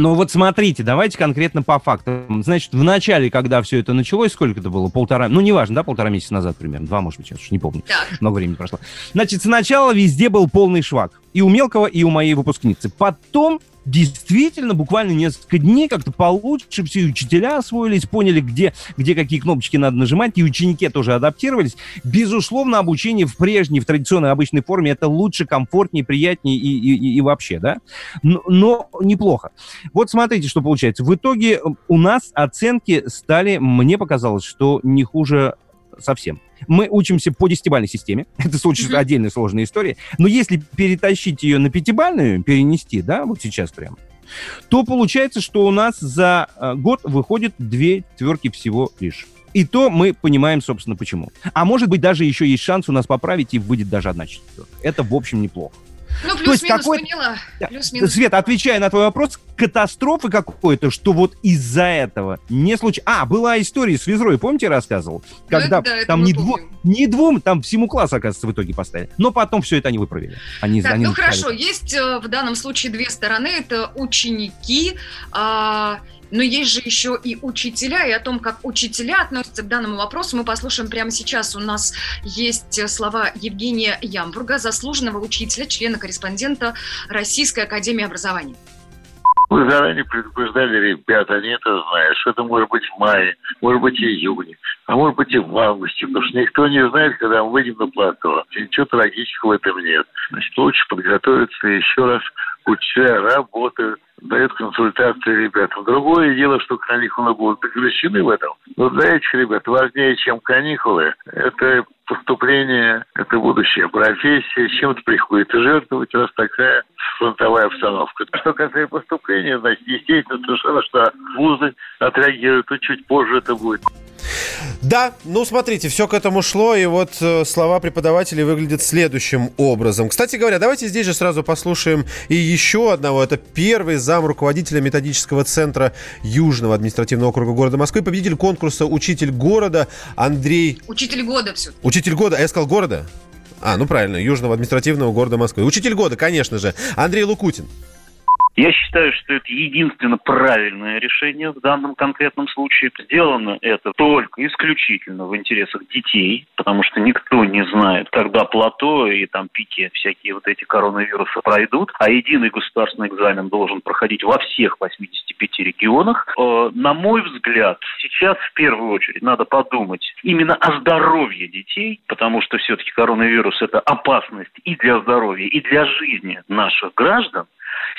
Ну вот смотрите, давайте конкретно по фактам. Значит, в начале, когда все это началось, сколько это было? Полтора, ну неважно, да, полтора месяца назад примерно, два, может быть, сейчас уж не помню. Много времени прошло. Значит, сначала везде был полный швак. И у мелкого, и у моей выпускницы. Потом действительно, буквально несколько дней как-то получше все учителя освоились, поняли, где, где какие кнопочки надо нажимать, и ученики тоже адаптировались. Безусловно, обучение в прежней, в традиционной обычной форме это лучше, комфортнее, приятнее и, и- и- вообще, да? Но, но неплохо. Вот смотрите, что получается. В итоге у нас оценки стали, мне показалось, что не хуже совсем. Мы учимся по десятибальной системе. [LAUGHS] Это очень Мгм. отдельная сложная история. Но если перетащить ее на пятибальную, перенести, да, вот сейчас прям, то получается, что у нас за э, год выходит две тверки всего лишь. И то мы понимаем, собственно, почему. А может быть, даже еще есть шанс у нас поправить, и выйдет даже одна четверка. Это, в общем, неплохо. Ну, плюс-минус, какой- поняла. Плюс-минус. Света, отвечая на твой вопрос, катастрофы какой-то, что вот из-за этого не случилось. А, была история с Визрой, помните, я рассказывал? Когда это да, там не, дво- не двум, там всему классу, оказывается, в итоге поставили. Но потом все это они выправили. Они, Так, они ну хорошо, есть э, в данном случае две стороны. Это ученики, а, но есть же еще и учителя, и о том, как учителя относятся к данному вопросу, мы послушаем прямо сейчас. У нас есть э, слова Евгения Ямбурга, заслуженного учителя, члена-корреспондента Российской Академии Образования. Мы заранее предупреждали ребят, они это знают, что это может быть в мае, может быть в июне, а может быть и в августе, потому что никто не знает, когда мы выйдем на плато. И ничего трагического в этом нет. Значит, лучше подготовиться и еще раз. Учителя работают, дают консультации ребятам. Другое дело, что каникулы будут прекращены в этом. Но для этих ребят важнее, чем каникулы, это поступление, это будущая профессия, чем-то приходится жертвовать, раз такая фронтовая обстановка. Что касается поступления, значит, естественно, совершенно, что вузы отреагируют, и чуть позже это будет. Да, ну смотрите, все к этому шло, и вот э, слова преподавателей выглядят следующим образом. Кстати говоря, давайте здесь же сразу послушаем и еще одного. Это первый зам руководителя методического центра Южного административного округа города Москвы, победитель конкурса «Учитель города» Андрей... Учитель года все. Учитель года, а я сказал города? А, ну правильно, Южного административного города Москвы. Учитель года, конечно же, Андрей Лукутин. Я считаю, что это единственно правильное решение в данном конкретном случае. Сделано это только исключительно в интересах детей, потому что никто не знает, когда плато и там пики всякие вот эти коронавирусы пройдут, а единый государственный экзамен должен проходить во всех 85 регионах. Э, На мой взгляд, сейчас в первую очередь надо подумать именно о здоровье детей, потому что все-таки коронавирус – это опасность и для здоровья, и для жизни наших граждан.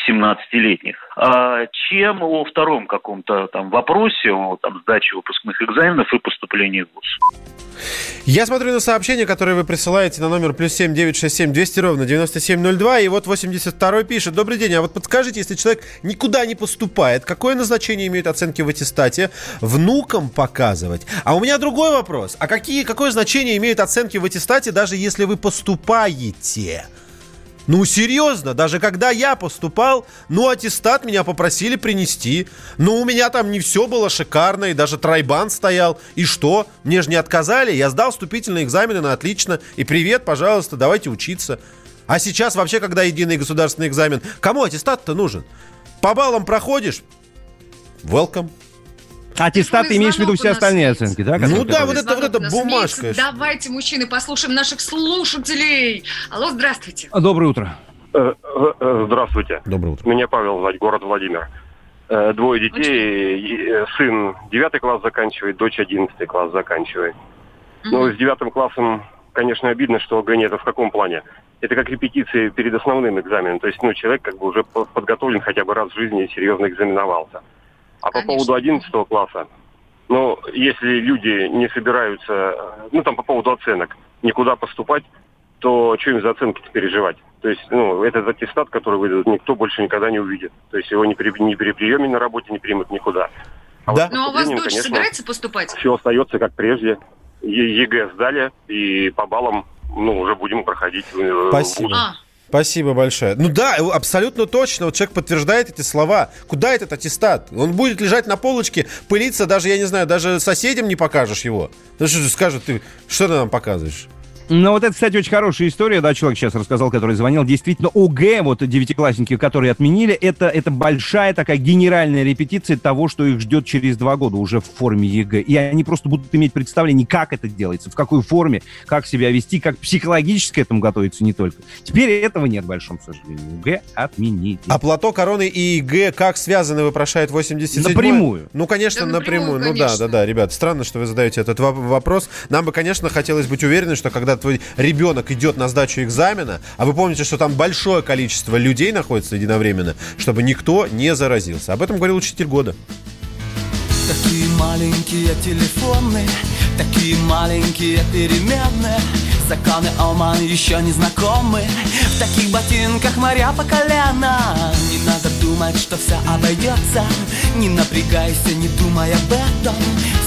17-летних, а чем о втором каком-то там вопросе, о там, сдаче выпускных экзаменов и поступлении в ВУЗ. Я смотрю на сообщение, которое вы присылаете на номер плюс семь девять шесть семь двести ровно девяносто семь ноль два, и вот 82 пишет. Добрый день, а вот подскажите, если человек никуда не поступает, какое назначение имеют оценки в аттестате? Внукам показывать? А у меня другой вопрос. А какие, какое значение имеют оценки в аттестате, даже если вы поступаете? Ну, серьезно, даже когда я поступал, ну, аттестат меня попросили принести. Ну, у меня там не все было шикарно, и даже тройбан стоял. И что? Мне же не отказали, я сдал вступительные экзамены на отлично. И привет, пожалуйста, давайте учиться. А сейчас вообще, когда единый государственный экзамен, кому аттестат-то нужен? По баллам проходишь? Welcome. Аттестат ты имеешь в виду все остальные есть. оценки, да? Ну да, вот это, вот это бумажка. имеется. Давайте, мужчины, послушаем наших слушателей. Алло, здравствуйте. Доброе утро. Э, э, э, Здравствуйте. Доброе утро. Меня Павел звать, город Владимир. Двое детей, э, сын 9 класс заканчивает, дочь 11 класс заканчивает. Ну, с девятым классом, конечно, обидно, что ОГЭ нет. А в каком плане? Это как репетиции перед основным экзаменом. То есть, ну, человек как бы уже по- подготовлен хотя бы раз в жизни и серьезно экзаменовался. А по поводу 11 класса, ну, если люди не собираются, ну, там по поводу оценок, никуда поступать, то что им за оценки переживать? То есть, ну, этот аттестат, который выдадут, никто больше никогда не увидит. То есть его ни при, ни при приеме на работе не примут никуда. А Да. Ну, а у вас дочь собирается поступать? Все остается как прежде. Е- ЕГЭ сдали, и по баллам, ну, уже будем проходить. Спасибо. вуз. Спасибо большое. Ну да, абсолютно точно. Вот человек подтверждает эти слова. Куда этот аттестат? Он будет лежать на полочке, пылиться, даже, я не знаю, даже соседям не покажешь его. Ну что скажут, ты что ты нам показываешь? Ну, вот это, кстати, очень хорошая история, да, человек сейчас рассказал, который звонил. Действительно, ОГЭ, вот девятиклассники, которые отменили, это, это большая такая генеральная репетиция того, что их ждет через два года уже в форме ЕГЭ. И они просто будут иметь представление, как это делается, в какой форме, как себя вести, как психологически к этому готовиться не только. Теперь этого нет, к большому сожалению. ОГЭ отменили. А плато, короны и ЕГЭ как связаны, вопрошает 87 Напрямую. Ну, конечно, Да, напрямую. напрямую, Ну да, конечно. да, да, ребят, странно, что вы задаете этот во- вопрос. Нам бы, конечно, хотелось быть уверены, что когда твой ребенок идет на сдачу экзамена, а вы помните, что там большое количество людей находится единовременно, чтобы никто не заразился. Об этом говорил учитель года. Такие маленькие телефоны, такие маленькие переменные Законы Оман еще не знакомы. В таких ботинках моря по колено. Не надо думать, что все обойдется Не напрягайся, не думай об этом.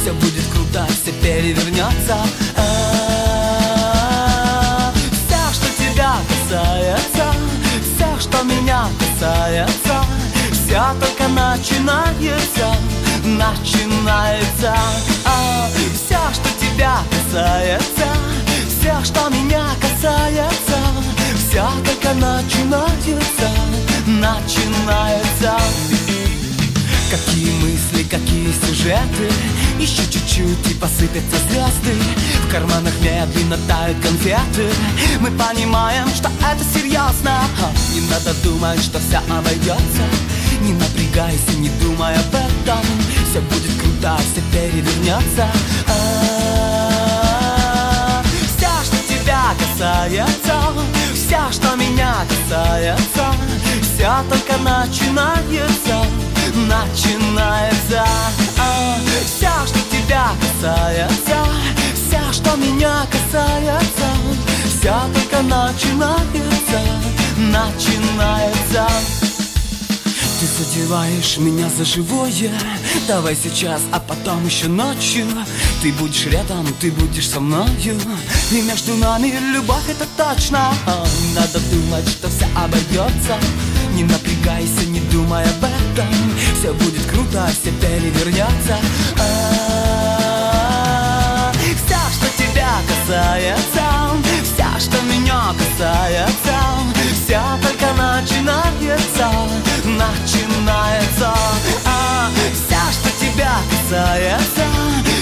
Все будет круто, все перевернется А, тебя касается Все, что меня касается Все только начинается Начинается. А, Все, что тебя касается Все, что меня касается Все только начинается Начинается Какие мысли, какие сюжеты? Еще чуть-чуть и посыпятся звезды. В карманах медленно тают конфеты. Мы понимаем, что это серьезно Не надо думать, что все обойдется Не напрягайся, не думай об этом. Все будет круто, все перевернется А, Все, что тебя касается Все, что меня касается Все только начинается Начинается. А, Все, что тебя касается Все, что меня касается Все только начинается Начинается. Ты задеваешь меня за живое Давай сейчас, а потом еще ночью. Ты будешь рядом, ты будешь со мною И между нами любовь, это точно. Не надо думать, что все обойдется Не напрягайся, не думай об этом Все будет круто, все перевернется А, Все, что тебя касается Все, что меня касается Все только начинается Начинается. А, Все, что тебя касается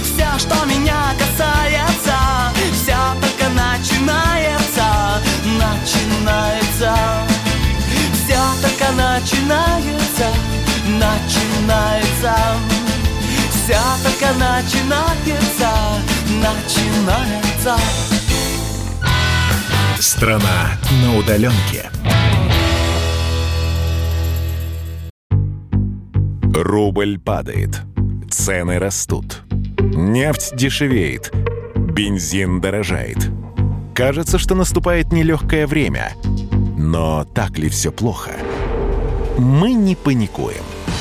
Все, что меня касается Все только начинается Начинается. Все только начинается Начинается Все только начинается Начинается Страна на удаленке. Рубль падает. Цены растут. Нефть дешевеет. Бензин дорожает. Кажется, что наступает нелегкое время. Но так ли все плохо? Мы не паникуем.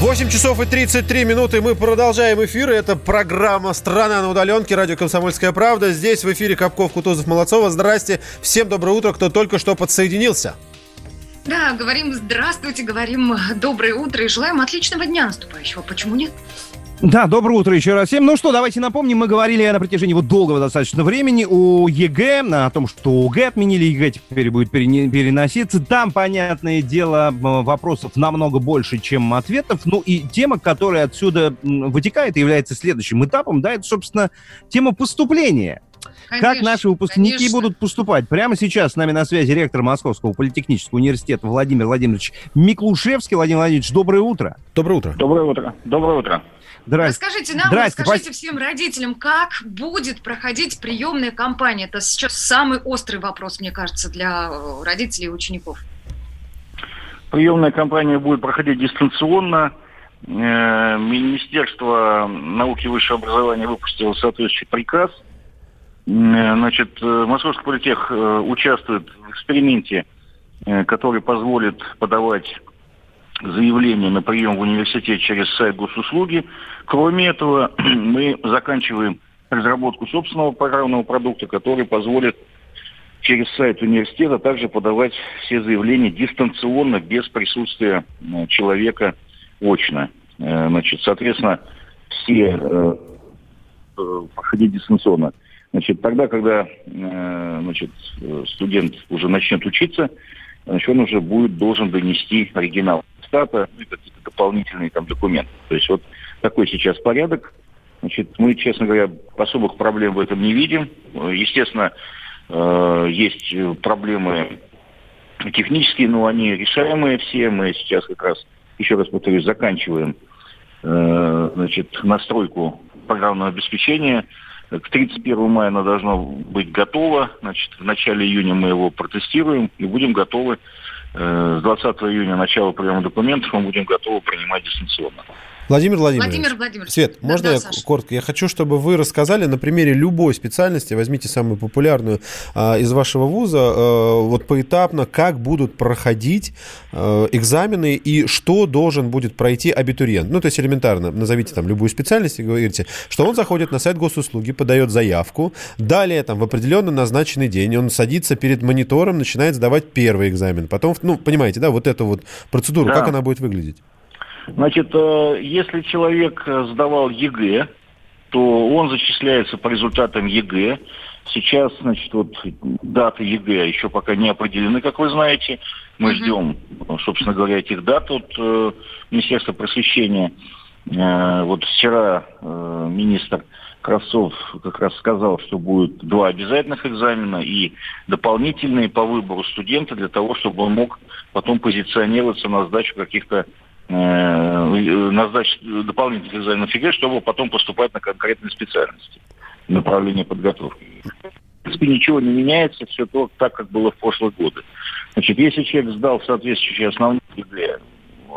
8 часов и 33 минуты. Мы продолжаем эфир. Это программа «Страна на удаленке». Радио «Комсомольская правда». Здесь в эфире Капков, Кутузов, Молодцова. Здрасте. Всем доброе утро, кто только что подсоединился. Да, говорим здравствуйте, говорим доброе утро и желаем отличного дня наступающего. Почему нет? Да, доброе утро еще раз всем. Ну что, давайте напомним, мы говорили на протяжении вот долгого достаточно времени о ЕГЭ, о том, что ОГЭ отменили, ЕГЭ теперь будет переноситься. Там, понятное дело, вопросов намного больше, чем ответов. Ну и тема, которая отсюда вытекает и является следующим этапом, да, это, собственно, тема поступления. Конечно, как наши выпускники конечно. будут поступать? Прямо сейчас с нами на связи ректор Московского политехнического университета Владимир Владимирович Миклушевский. Владимир Владимирович, доброе утро. Доброе утро. Доброе утро. Доброе утро. Здрасте. Расскажите нам, Здрасте. расскажите всем родителям, как будет проходить приемная кампания. Это сейчас самый острый вопрос, мне кажется, для э, родителей и учеников. Приемная кампания будет проходить дистанционно. Э, Министерство науки и высшего образования выпустило соответствующий приказ – Э, значит, Московский политех участвует в эксперименте, который позволит подавать заявление на прием в университет через сайт госуслуги. Кроме этого, [CLEARS THROAT] мы заканчиваем разработку собственного программного продукта, который позволит через сайт университета также подавать все заявления дистанционно, без присутствия человека очно. Значит, соответственно, все проходить дистанционно. Значит, тогда, когда э, значит, студент уже начнет учиться, значит, он уже будет должен донести оригинал стата ну, и какие-то дополнительные там документы. То есть вот такой сейчас порядок. Значит, мы, честно говоря, особых проблем в этом не видим. Естественно, э, есть проблемы технические, но они решаемые все. Мы сейчас как раз, еще раз повторюсь, заканчиваем э, значит, настройку программного обеспечения к 31 мая оно должно быть готово. Значит, в начале июня мы его протестируем и будем готовы. Э, с 20 июня начала приема документов мы будем готовы принимать дистанционно. Владимир Владимирович. Владимир Владимирович. Свет, да, можно да, я Саша. коротко? Я хочу, чтобы вы рассказали на примере любой специальности, возьмите самую популярную а, из вашего вуза, а, вот поэтапно, как будут проходить а, экзамены и что должен будет пройти абитуриент. Ну, то есть элементарно, назовите там любую специальность и говорите, что он заходит на сайт госуслуги, подает заявку, далее там в определенно назначенный день он садится перед монитором, начинает сдавать первый экзамен, потом, ну, понимаете, да, вот эту вот процедуру, да. как она будет выглядеть? Значит, э, если человек э, сдавал ЕГЭ, то он зачисляется по результатам ЕГЭ. Сейчас, значит, вот даты ЕГЭ еще пока не определены, как вы знаете. Мы ждем, собственно говоря, этих дат от э, Министерства просвещения. Вот вчера министр Кравцов как раз сказал, что будет два обязательных экзамена и дополнительные по выбору студента для того, чтобы он мог потом позиционироваться на сдачу каких-то э, назначить дополнительных экзаменов ЕГЭ, чтобы потом поступать на конкретные специальности, направление подготовки. В принципе, ничего не меняется, все то, так, как было в прошлые годы. Значит, если человек сдал соответствующие основные ЕГЭ,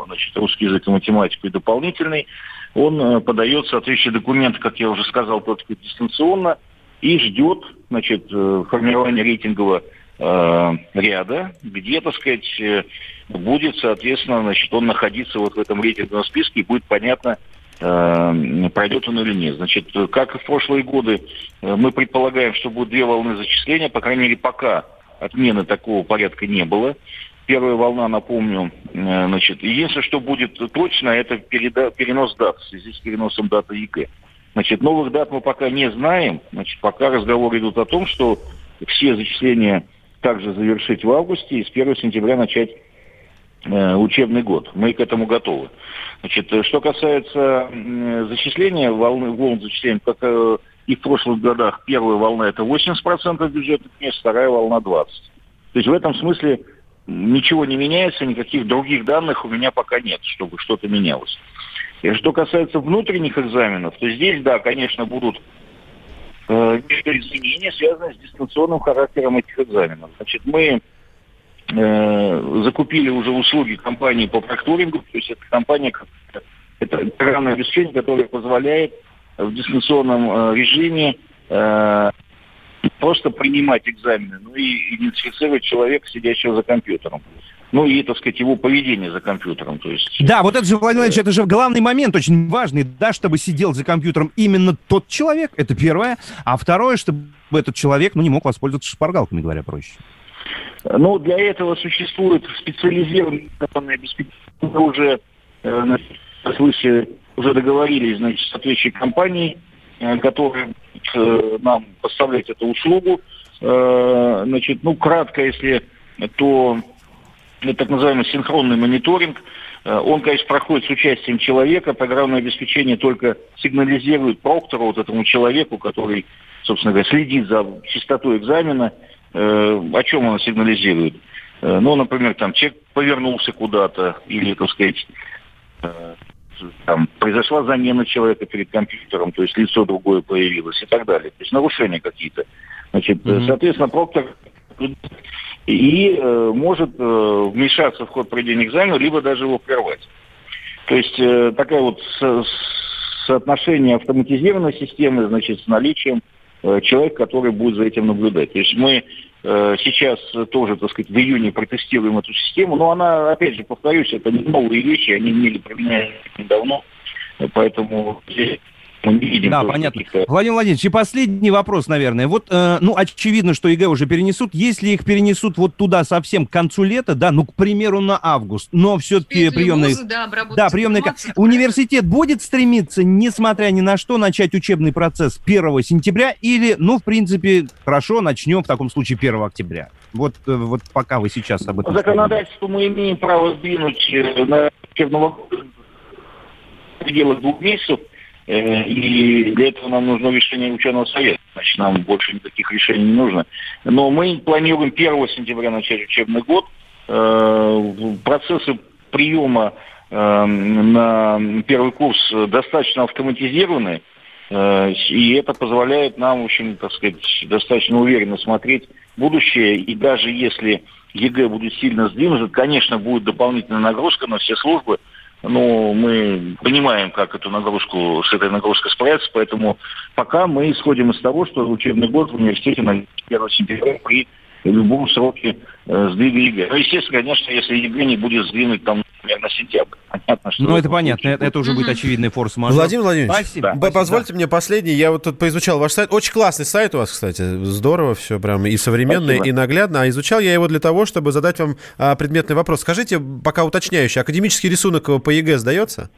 значит, русский язык и математику и дополнительный, он э, подает соответствующие документы, как я уже сказал, только дистанционно, и ждет значит, э, формирования рейтингового э, ряда, где, так сказать, э, будет, соответственно, значит, он находиться вот в этом рейтинговом списке, и будет понятно, э, пройдет он или нет. Значит, как и в прошлые годы, мы предполагаем, что будут две волны зачисления, по крайней мере, пока отмены такого порядка не было. Первая волна, напомню, значит, единственное, что будет точно, это переда- перенос дат в связи с переносом даты ЕГЭ. Значит, новых дат мы пока не знаем. Значит, пока разговоры идут о том, что все зачисления также завершить в августе и с 1 сентября начать э, учебный год. Мы к этому готовы. Значит, э, что касается зачисления, волны, волн зачисления, как э, и в прошлых годах, первая волна это 80% бюджетных мест, вторая волна 20%. То есть в этом смысле ничего не меняется, никаких других данных у меня пока нет, чтобы что-то менялось. И что касается внутренних экзаменов, то здесь, да, конечно, будут э, изменения, связанные с дистанционным характером этих экзаменов. Значит, мы э, закупили уже услуги компании по прокторингу, то есть это компания, это программное обеспечение, которое позволяет в дистанционном э, режиме просто принимать экзамены, ну и идентифицировать человека, сидящего за компьютером ну и, так сказать, его поведение за компьютером. То есть... Да, вот это же, Владимир Владимирович, это же главный момент, очень важный, да, чтобы сидел за компьютером именно тот человек, это первое, а второе, чтобы этот человек, ну, не мог воспользоваться шпаргалками, говоря проще. Ну, для этого существует специализированное обеспечение уже э, слышали уже договорились, значит, с соответствующей компанией, э, которая э, нам поставляет эту услугу. Э, Значит, ну, кратко, если то так называемый синхронный мониторинг. Э, Он, конечно, проходит с участием человека. Программное обеспечение только сигнализирует проктору, вот этому человеку, который, собственно говоря, следит за чистотой экзамена, э, о чем он сигнализирует. Э, Ну, например, там человек повернулся куда-то или, так сказать, там, произошла замена человека перед компьютером, то есть лицо другое появилось и так далее. То есть нарушения какие-то. Значит, э, соответственно, проктор и э, может э, вмешаться в ход проведения экзамена, либо даже его прервать. То есть э, такая вот со- соотношение автоматизированной системы, значит, с наличием э, человека, который будет за этим наблюдать. То есть мы э, сейчас тоже, так сказать, в июне протестируем эту систему, но она, опять же, повторюсь, это не новые вещи, они имели применяться недавно, э, поэтому здесь мы не видим Да, понятно. Владимир Владимирович, и последний вопрос, наверное. Вот, э, ну, очевидно, что ЕГЭ уже перенесут. Если их перенесут вот туда совсем к концу лета, да, ну, к примеру, на август, но все-таки приемные... вузы, да, Да, приемные... Университет будет стремиться, несмотря ни на что, начать учебный процесс 1 сентября или, ну, в принципе, хорошо, начнем в таком случае 1 октября? Вот, э, вот пока вы сейчас об этом... законодательству мы имеем право сдвинуть э, на учебного пределах двух месяцев, и для этого нам нужно решение ученого совета. Значит, нам больше никаких решений не нужно. Но мы планируем 1 сентября начать учебный год. Э, Процессы приема э, на первый курс достаточно автоматизированы. Э, И это позволяет нам, в общем, так сказать, достаточно уверенно смотреть будущее. И даже если ЕГЭ будет сильно сдвинут, конечно, будет дополнительная нагрузка на все службы. Но мы понимаем, как эту нагрузку, с этой нагрузкой справиться, поэтому пока мы исходим из того, что учебный год в университете на 1 сентября при любом сроке э, сдвига ЕГЭ. Ну, естественно, конечно, если ЕГЭ не будет сдвинуть там, например, на сентябрь. Понятно, что Ну, это понятно, это, это уже будет очевидный форс-мажор. Владимир Владимирович, Спасибо. б- позвольте мне последний. Я вот тут поизучал ваш сайт. Очень классный сайт у вас, кстати. Здорово все прям и современно, Спасибо. и наглядно. А изучал я его для того, чтобы задать вам а, предметный вопрос. Скажите, пока уточняющий, академический рисунок по ЕГЭ сдается?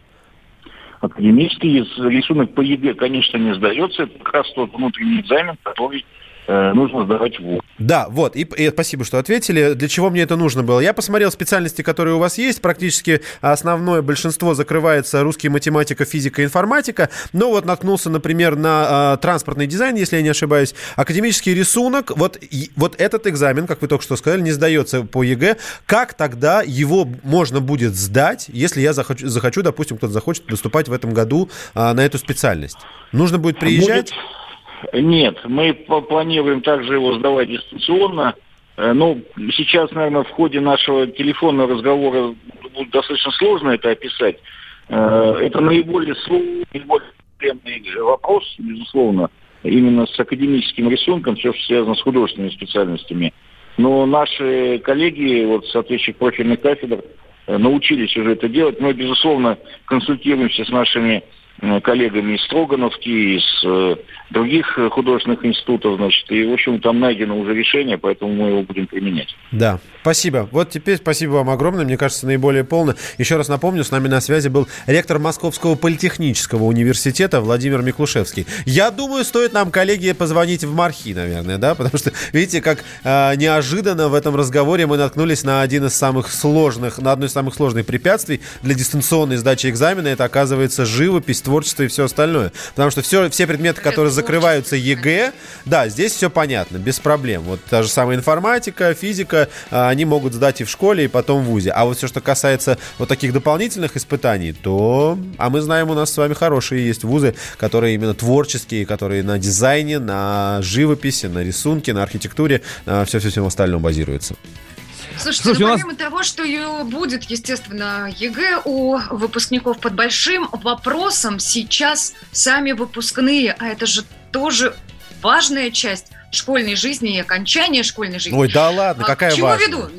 Академический рис- рисунок по ЕГЭ, конечно, не сдается. Это как раз тот внутренний экзамен, который нужно сдавать ВУЗ. Да, вот, и, и спасибо, что ответили. Для чего мне это нужно было? Я посмотрел специальности, которые у вас есть. Практически основное большинство закрывается русский, математика, физика, информатика. Но вот наткнулся, например, на а, транспортный дизайн, если я не ошибаюсь. Академический рисунок. Вот, и- вот этот экзамен, как вы только что сказали, не сдается по ЕГЭ. Как тогда его можно будет сдать, если я захочу, захочу допустим, кто-то захочет поступать в этом году а, на эту специальность? Нужно будет приезжать? Будет- Нет, мы планируем также его сдавать дистанционно. Э, Ну, сейчас, наверное, в ходе нашего телефонного разговора будет достаточно сложно это описать. Э, Это наиболее сложный, наиболее проблемный вопрос, безусловно, именно с академическим рисунком, все, что связано с художественными специальностями. Но наши коллеги вот, с соответствующих профильных кафедр э, научились уже это делать. Мы, безусловно, консультируемся с нашими коллегами из Строгановки, из э, других э, художественных институтов, значит, и, в общем, там найдено уже решение, поэтому мы его будем применять. Да, спасибо. Вот теперь спасибо вам огромное, мне кажется, наиболее полно. Еще раз напомню, с нами на связи был ректор Московского политехнического университета Владимир Миклушевский. Я думаю, стоит нам, коллеги, позвонить в МАРХИ, наверное, да, потому что, видите, как э, неожиданно в этом разговоре мы наткнулись на один из самых сложных, на одно из самых сложных препятствий для дистанционной сдачи экзамена. Это, оказывается, живопись, творчество и все остальное. Потому что все, все предметы, которые закрываются ЕГЭ, да, здесь все понятно, без проблем. Вот та же самая информатика, физика, а, они могут сдать и в школе, и потом в ВУЗе. А вот все, что касается вот таких дополнительных испытаний, то... А мы знаем, у нас с вами хорошие есть вузы, которые именно творческие, которые на дизайне, на живописи, на рисунке, на архитектуре, на все-все-всем остальном базируются. Слушайте, Слушайте, ну, у нас- помимо того, что будет, естественно, ЕГЭ у выпускников под большим вопросом сейчас сами выпускные, а это же тоже важная часть школьной жизни и окончания школьной жизни. Ой, да ладно, А какая к чему важная. веду?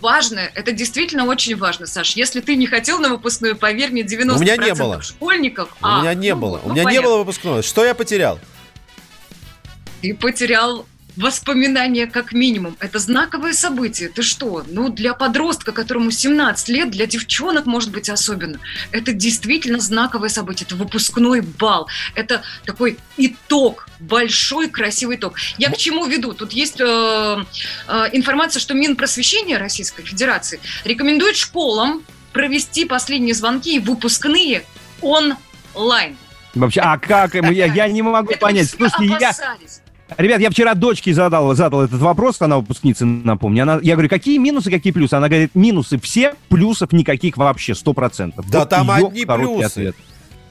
Важно, это действительно очень важно, Саш. Если ты не хотел на выпускную, поверь мне, 90% У меня не было. школьников... У а, меня не ну, было. У ну, меня не понятно. было выпускного. Что я потерял? Ты потерял воспоминания как минимум. Это знаковое событие. Ты что? Ну, для подростка, которому 17 лет, для девчонок, может быть, особенно. Это действительно знаковое событие. Это выпускной бал. Это такой итог, большой красивый итог. Я к чему веду? Тут есть э, э, информация, что Минпросвещение Российской Федерации рекомендует школам провести последние звонки и выпускные онлайн. Вообще, а как? Я, я не могу Это понять. Слушайте, я. Ребят, я вчера дочке задал, задал этот вопрос, она выпускница, напомню. Она, я говорю, какие минусы, какие плюсы? Она говорит, минусы все, плюсов никаких вообще, сто процентов. Да Вот там одни плюсы. ответ.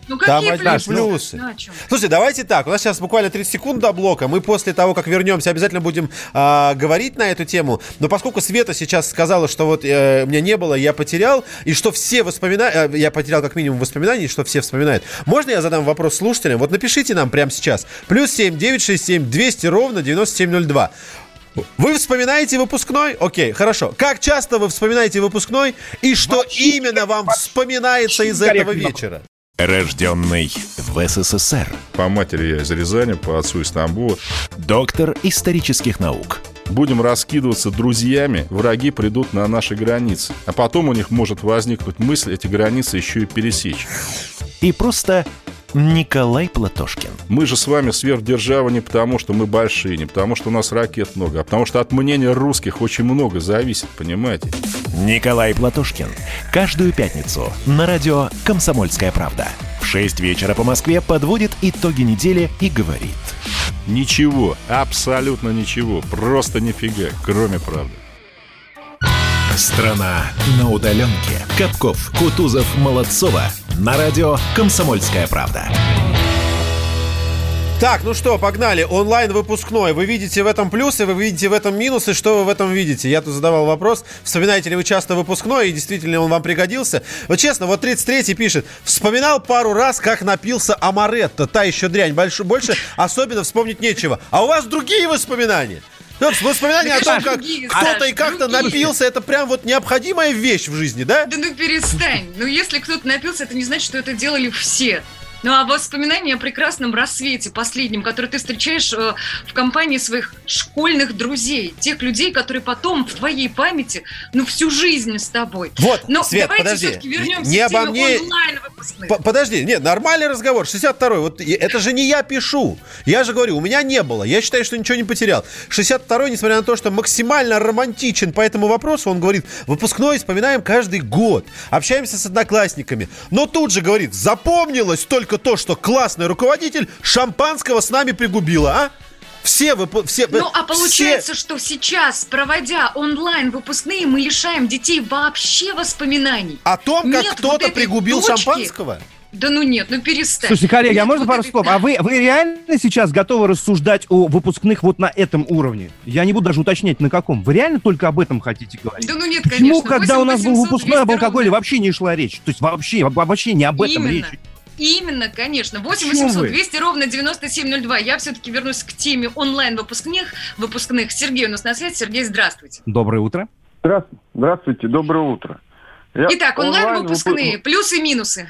Ну Там какие одни плюсы? плюсы. Ну? Слушайте, давайте так. У нас сейчас буквально 30 секунд до блока. Мы после того, как вернемся, обязательно будем а, говорить на эту тему. Но поскольку Света сейчас сказала, что вот э, меня не было, я потерял, и что все воспоминания, я потерял как минимум воспоминаний, что все вспоминают. Можно я задам вопрос слушателям? Вот напишите нам прямо сейчас. Плюс 7 967 200 ровно 9702. Вы вспоминаете выпускной? Окей, хорошо. Как часто вы вспоминаете выпускной? И что именно вам вспоминается из этого вечера? Рожденный в СССР. По матери я из Рязани, по отцу из Тамбова. Доктор исторических наук. Будем раскидываться друзьями, враги придут на наши границы. А потом у них может возникнуть мысль эти границы еще и пересечь. И просто Николай Платошкин. Мы же с вами сверхдержава не потому, что мы большие, не потому, что у нас ракет много, а потому что от мнения русских очень много зависит, понимаете? Николай Платошкин. Каждую пятницу на радио «Комсомольская правда». В 6 вечера по Москве подводит итоги недели и говорит. Ничего, абсолютно ничего, просто нифига, кроме правды. Страна на удаленке. Капков, Кутузов, Молодцова. На радио «Комсомольская правда». Так, ну что, погнали. Онлайн выпускной. Вы видите в этом плюсы, вы видите в этом минусы. Что вы в этом видите? Я тут задавал вопрос. Вспоминаете ли вы часто выпускной, и действительно он вам пригодился? Вот честно, вот 33-й пишет. Вспоминал пару раз, как напился Амаретто. Та еще дрянь. Больше, больше особенно вспомнить нечего. А у вас другие воспоминания? Вот воспоминания о том, как кто-то и как-то напился, это прям вот необходимая вещь в жизни, да? Да ну перестань. Ну если кто-то напился, это не значит, что это делали все. Ну а воспоминания о прекрасном рассвете последнем, который ты встречаешь э, в компании своих школьных друзей, тех людей, которые потом в твоей памяти, ну всю жизнь с тобой. Вот, Но Свет, давайте подожди. все-таки вернемся Не к обо мне- онлайн Подожди, нет, нормальный разговор. 62-й. Вот это же не я пишу. Я же говорю, у меня не было. Я считаю, что ничего не потерял. 62-й, несмотря на то, что максимально романтичен по этому вопросу, он говорит, выпускной вспоминаем каждый год. Общаемся с одноклассниками. Но тут же говорит, запомнилось только то, что классный руководитель шампанского с нами пригубила, а? Все, выпу- все, Ну, а все- получается, что сейчас, проводя онлайн выпускные, мы лишаем детей вообще воспоминаний. О том, как вот кто-то этой пригубил точки. шампанского? Да ну нет, ну перестань. Слушайте, коллеги, а Нет можно вот пару слов? А вы, вы реально сейчас готовы рассуждать о выпускных вот на этом уровне? Я не буду даже уточнять, на каком. Вы реально только об этом хотите говорить? Да ну нет, Почему, конечно. когда у нас был 8 выпускной об 200 алкоголе, вообще не шла речь? То есть вообще, вообще не об этом Именно. речь. Именно, конечно. 8 Почему 800 вы? 200 ровно 9702. Я все-таки вернусь к теме онлайн-выпускных. Выпускных. Сергей у нас на связи. Сергей, здравствуйте. Доброе утро. Здравствуйте, здравствуйте, доброе утро. Я Итак, онлайн-выпускные. выпу- Плюсы и минусы.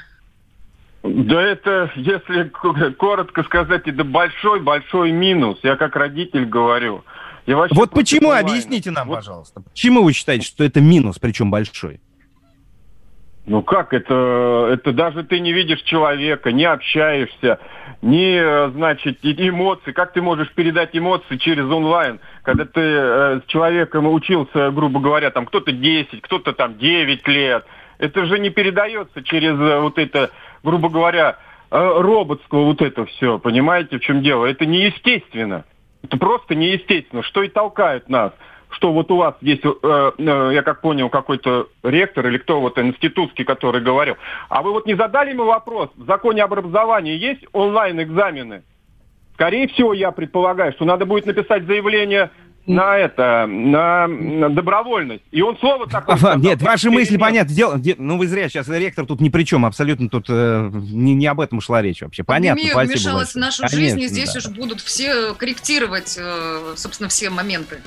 Да это, если коротко сказать, это большой-большой минус. Я как родитель говорю. Я вообще Вот почему, онлайна. объясните нам, пожалуйста. Почему вы считаете, что это минус, причем большой? Ну как это? Это даже ты не видишь человека, не общаешься, не, э, значит, эмоции. Как ты можешь передать эмоции через онлайн, когда ты э, с человеком учился, грубо говоря, там кто-то 10, кто-то там 9 лет. Это же не передается через э, вот это, грубо говоря, э, вот это все. Понимаете, в чем дело? Это неестественно. Это просто неестественно. Что и толкает нас что вот у вас здесь, э, э, я как понял, какой-то ректор или кто вот институтский, который говорил. А вы вот не задали ему вопрос, в законе об образовании есть онлайн-экзамены? Скорее всего, я предполагаю, что надо будет написать заявление на это, на, на добровольность. И он слово такое сказал, Нет, ваши мысли, понятно. Дело, де- ну, вы зря, сейчас ректор тут ни при чем, абсолютно тут э, не, не об этом шла речь вообще. Понятно, Пандемия спасибо вмешалась в нашу Конечно, жизнь, и здесь да. уж будут все корректировать, э, собственно, все моменты.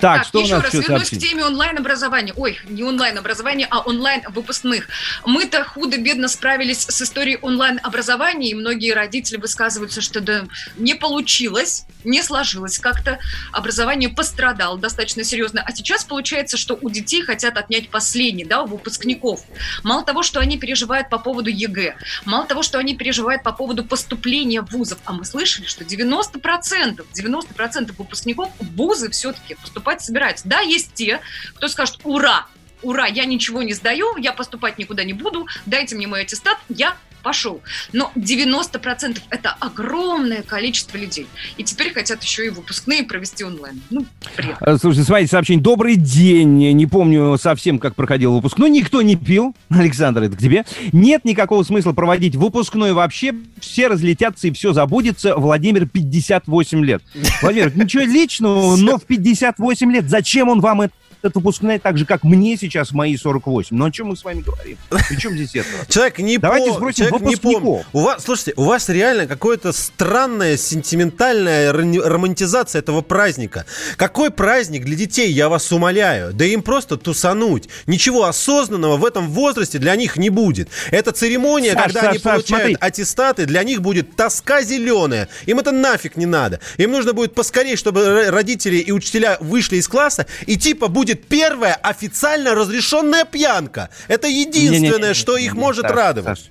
Так, что у еще нас раз вернусь сообщить? к теме онлайн-образования. Ой, не онлайн-образования, а онлайн-выпускных. Мы-то худо-бедно справились с историей онлайн-образования, и многие родители высказываются, что да, не получилось, не сложилось как-то, образование пострадало достаточно серьезно. А сейчас получается, что у детей хотят отнять последний, да, у выпускников. Мало того, что они переживают по поводу ЕГЭ, мало того, что они переживают по поводу поступления в вузов, а мы слышали, что 90%, 90% выпускников вузы все-таки поступать собираются. Да, есть те, кто скажет «Ура! Ура! Я ничего не сдаю, я поступать никуда не буду, дайте мне мой аттестат, я пошел. Но 90% это огромное количество людей. И теперь хотят еще и выпускные провести онлайн. Ну, бред. Э, Слушайте, смотрите, сообщение. Добрый день. Не помню совсем, как проходил выпускной. Никто не пил. [LAUGHS] Александр, это к тебе. Нет никакого смысла проводить выпускной вообще. Все разлетятся и все забудется. Владимир, 58 лет. Владимир, ничего личного, но в 58 лет. Зачем он вам это? Этот выпускной так же, как мне сейчас мои 48. Ну о чем мы с вами говорим? Причем здесь это? [LAUGHS] Человек не Давайте пом- сбросим человек не помнит. У вас, слушайте, у вас реально какое-то странная сентиментальная ра- романтизация этого праздника. Какой праздник для детей, я вас умоляю? Да им просто тусануть. Ничего осознанного в этом возрасте для них не будет. Это церемония, Саш, когда Саш, они Саш, получают смотри. аттестаты, для них будет тоска зеленая. Им это нафиг не надо. Им нужно будет поскорее, чтобы родители и учителя вышли из класса, и типа будет первая официально разрешенная пьянка. Это единственное, Не-не-не, что их может радовать. Саш.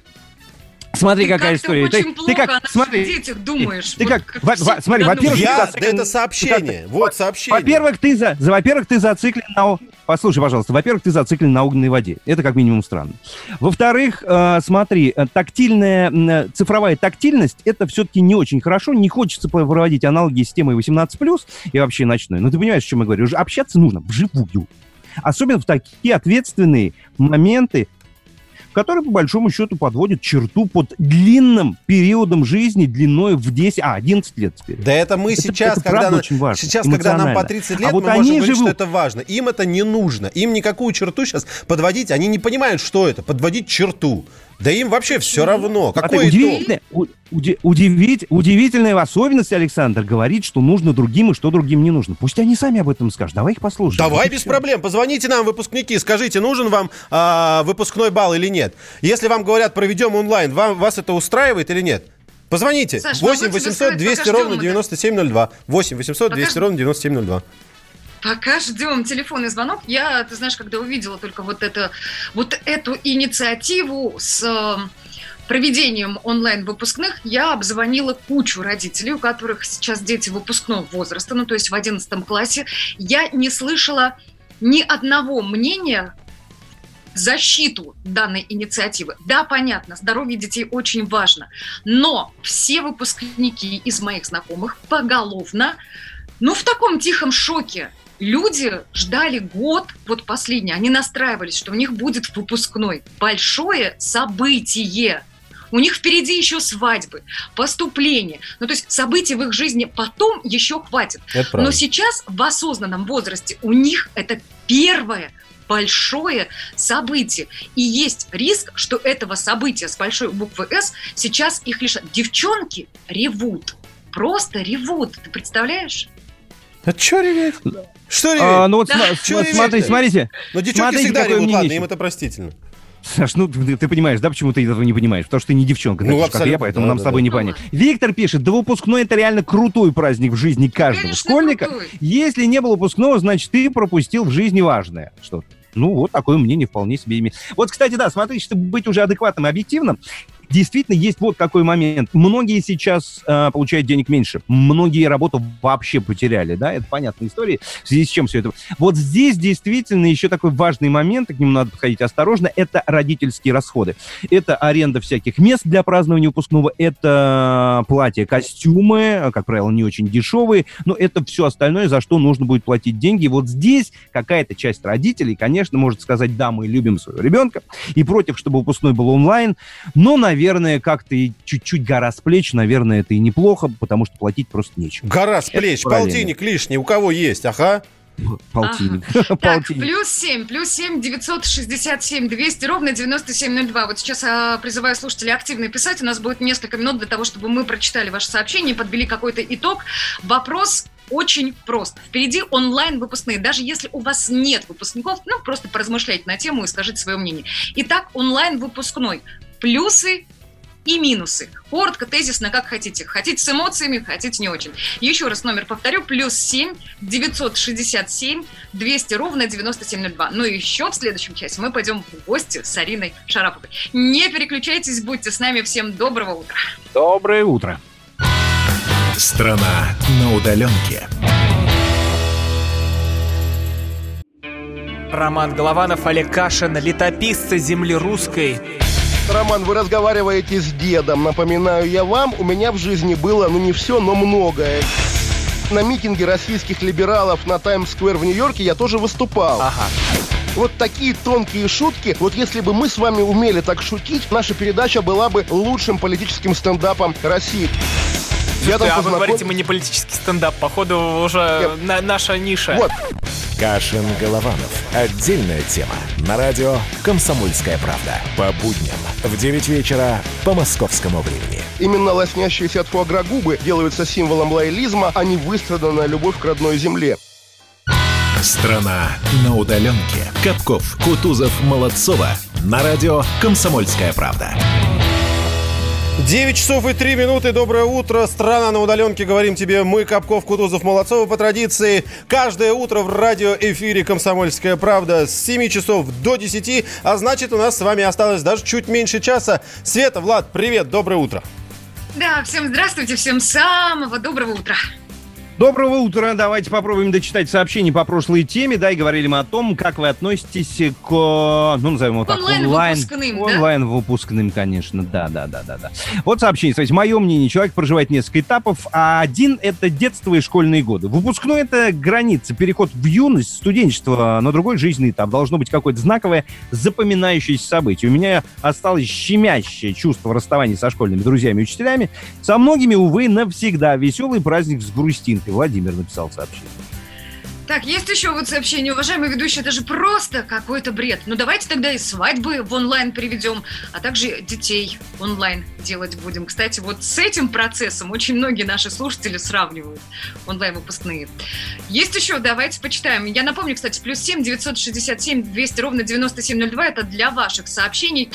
Смотри, Ты какая как-то история. очень плохо как, о наших смотри, детях думаешь. Ты Вот как, как во- во- смотри, во-первых. Я, ты да это зациклен- сообщение. Вот сообщение. Во-первых, ты за, за- во-первых, ты зациклен на, послушай, пожалуйста, во-первых, ты зациклен на огненной воде. Это как минимум странно. Во-вторых, э, смотри, э, тактильная, э, цифровая тактильность, это все-таки не очень хорошо. Не хочется проводить аналоги с темой 18+, и вообще ночной. Но ты понимаешь, о чем я говорю? Уже Общаться нужно вживую. Особенно в такие ответственные моменты, которые, по большому счету, подводят черту под длинным периодом жизни, длиной в 10, а, 11 лет теперь. Да это мы Это- сейчас, это когда, очень важно, сейчас когда нам по эмоционально. 30 лет, А вот мы можем говорить, что живут- это важно. Им это не нужно. Им никакую черту сейчас подводить, они не понимают, что это, подводить черту. Да им вообще все равно. А Какой ты итог? удивительная, у- уди- удивить, удивительная особенность, Александр, говорит, что нужно другим и что другим не нужно. Пусть они сами об этом скажут. Давай их послушаем. Давай без всё. проблем. Позвоните нам, выпускники, скажите, нужен вам а, выпускной балл или нет. Если вам говорят, проведем онлайн, вам, вас это устраивает или нет? Позвоните. Саш, 8 могу тебе 800 сказать, 200 пока ровно ждем мы, да. 9702. 8 800 Пока 200 ждем. ровно 9702. Пока ждем телефонный звонок, я, ты знаешь, когда увидела только вот, это, вот эту инициативу с э, проведением онлайн-выпускных, я обзвонила кучу родителей, у которых сейчас дети выпускного возраста, ну то есть в 11 классе. Я не слышала ни одного мнения защиту данной инициативы. Да, понятно, здоровье детей очень важно, но все выпускники из моих знакомых поголовно ну, в таком тихом шоке. Люди ждали год, вот последний, они настраивались, что у них будет выпускной. Большое событие. У них впереди еще свадьбы, поступление. Ну, то есть событий в их жизни потом еще хватит. Но сейчас в осознанном возрасте у них это первое большое событие. И есть риск, что этого события с большой буквы «С» сейчас их лишат. Девчонки ревут. Просто ревут. Ты представляешь? А что реветь? Что реветь? А, ну вот Да. сма- Чё смотри, смотрите. Но девчонки Смотрите, всегда ревут, ладно, им это простительно. Саш, ну ты, ты понимаешь, да, почему ты этого не понимаешь? Потому что ты не девчонка, Ну, же, как я, поэтому да, нам да, с тобой да. не понять. Виктор пишет, да выпускной это реально крутой праздник в жизни каждого Конечно, школьника. крутой. Если не было выпускного, значит, ты пропустил в жизни важное что-то. Ну, вот такое мнение вполне себе имеет. Вот, кстати, да, смотрите, чтобы быть уже адекватным и объективным, действительно есть вот какой момент. Многие сейчас э, получают денег меньше. Многие работу вообще потеряли, да, это понятная история, в связи с чем все это. Вот здесь действительно еще такой важный момент, к нему надо подходить осторожно, это родительские расходы. Это аренда всяких мест для празднования выпускного, это платья, костюмы, как правило, не очень дешевые, но это все остальное, за что нужно будет платить деньги. Вот здесь какая-то часть родителей, конечно, может сказать, да, мы любим своего ребенка, и против, чтобы выпускной был онлайн, но, наверное, как-то и чуть-чуть гора с плеч, наверное, это и неплохо, потому что платить просто нечего. Гора с плеч, полтинник лишний, у кого есть, ага. Полтинник. [LAUGHS] Так, Полтинник. плюс 7, плюс 7, 967, 200, ровно 9702. Вот сейчас а, призываю слушателей активно писать. У нас будет несколько минут для того, чтобы мы прочитали ваше сообщение и подвели какой-то итог. Вопрос очень просто. Впереди онлайн-выпускные. Даже если у вас нет выпускников, ну, просто поразмышляйте на тему и скажите свое мнение. Итак, онлайн-выпускной. Плюсы и минусы. Коротко, тезисно, как хотите. Хотите с эмоциями, хотите не очень. Еще раз номер повторю. Плюс 7 967 200 ровно 9702. Ну и еще в следующем часе мы пойдем в гости с Ариной Шараповой. Не переключайтесь, будьте с нами. Всем доброго утра. Доброе утро. Страна на удаленке. Роман Голованов, Олег Кашин, летописцы земли русской. Роман, вы разговариваете с дедом. Напоминаю я вам, у меня в жизни было, ну не все, но многое. На митинге российских либералов на Таймс-сквер в Нью-Йорке я тоже выступал. Ага. Вот такие тонкие шутки, вот если бы мы с вами умели так шутить, наша передача была бы лучшим политическим стендапом России. Я там а вы говорите, мы не политический стендап, походу уже на, наша ниша. Вот. Кашин Голованов. Отдельная тема. На радио «Комсомольская правда». По будням в 9 вечера по московскому времени. Именно лоснящиеся от фуагра губы делаются символом лоялизма, а не выстраданная любовь к родной земле. Страна на удаленке. Капков, Кутузов, Молодцова. На радио «Комсомольская правда». 9 часов и 3 минуты. Доброе утро. Страна на удаленке. Говорим тебе мы, Капков, Кутузов, Молодцова. По традиции, каждое утро в радиоэфире «Комсомольская правда» с 7 часов до 10. А значит, у нас с вами осталось даже чуть меньше часа. Света, Влад, привет, доброе утро. Да, всем здравствуйте, всем самого доброго утра. Доброго утра. Давайте попробуем дочитать сообщение по прошлой теме. Да, и говорили мы о том, как вы относитесь к, ну, назовем его так, онлайн-выпускным, онлайн, онлайн-выпускным, конечно. Да, да, да, да, да. Вот сообщение, смотрите, мое мнение. Человек проживает несколько этапов, а один — это детство и школьные годы. Выпускной — это граница, переход в юность, студенчество на другой жизненный этап. Должно быть какое-то знаковое, запоминающееся событие. У меня осталось щемящее чувство в расставании со школьными друзьями и учителями. Со многими, увы, навсегда. Веселый праздник с грустинкой. Владимир написал сообщение. Так, есть еще вот сообщение. Уважаемый ведущий, это же просто какой-то бред. Ну давайте тогда и свадьбы в онлайн переведем, а также детей онлайн делать будем. Кстати, вот с этим процессом очень многие наши слушатели сравнивают онлайн-выпускные. Есть еще, давайте почитаем. Я напомню, кстати, плюс 7 967 200 ровно 9702. Это для ваших сообщений.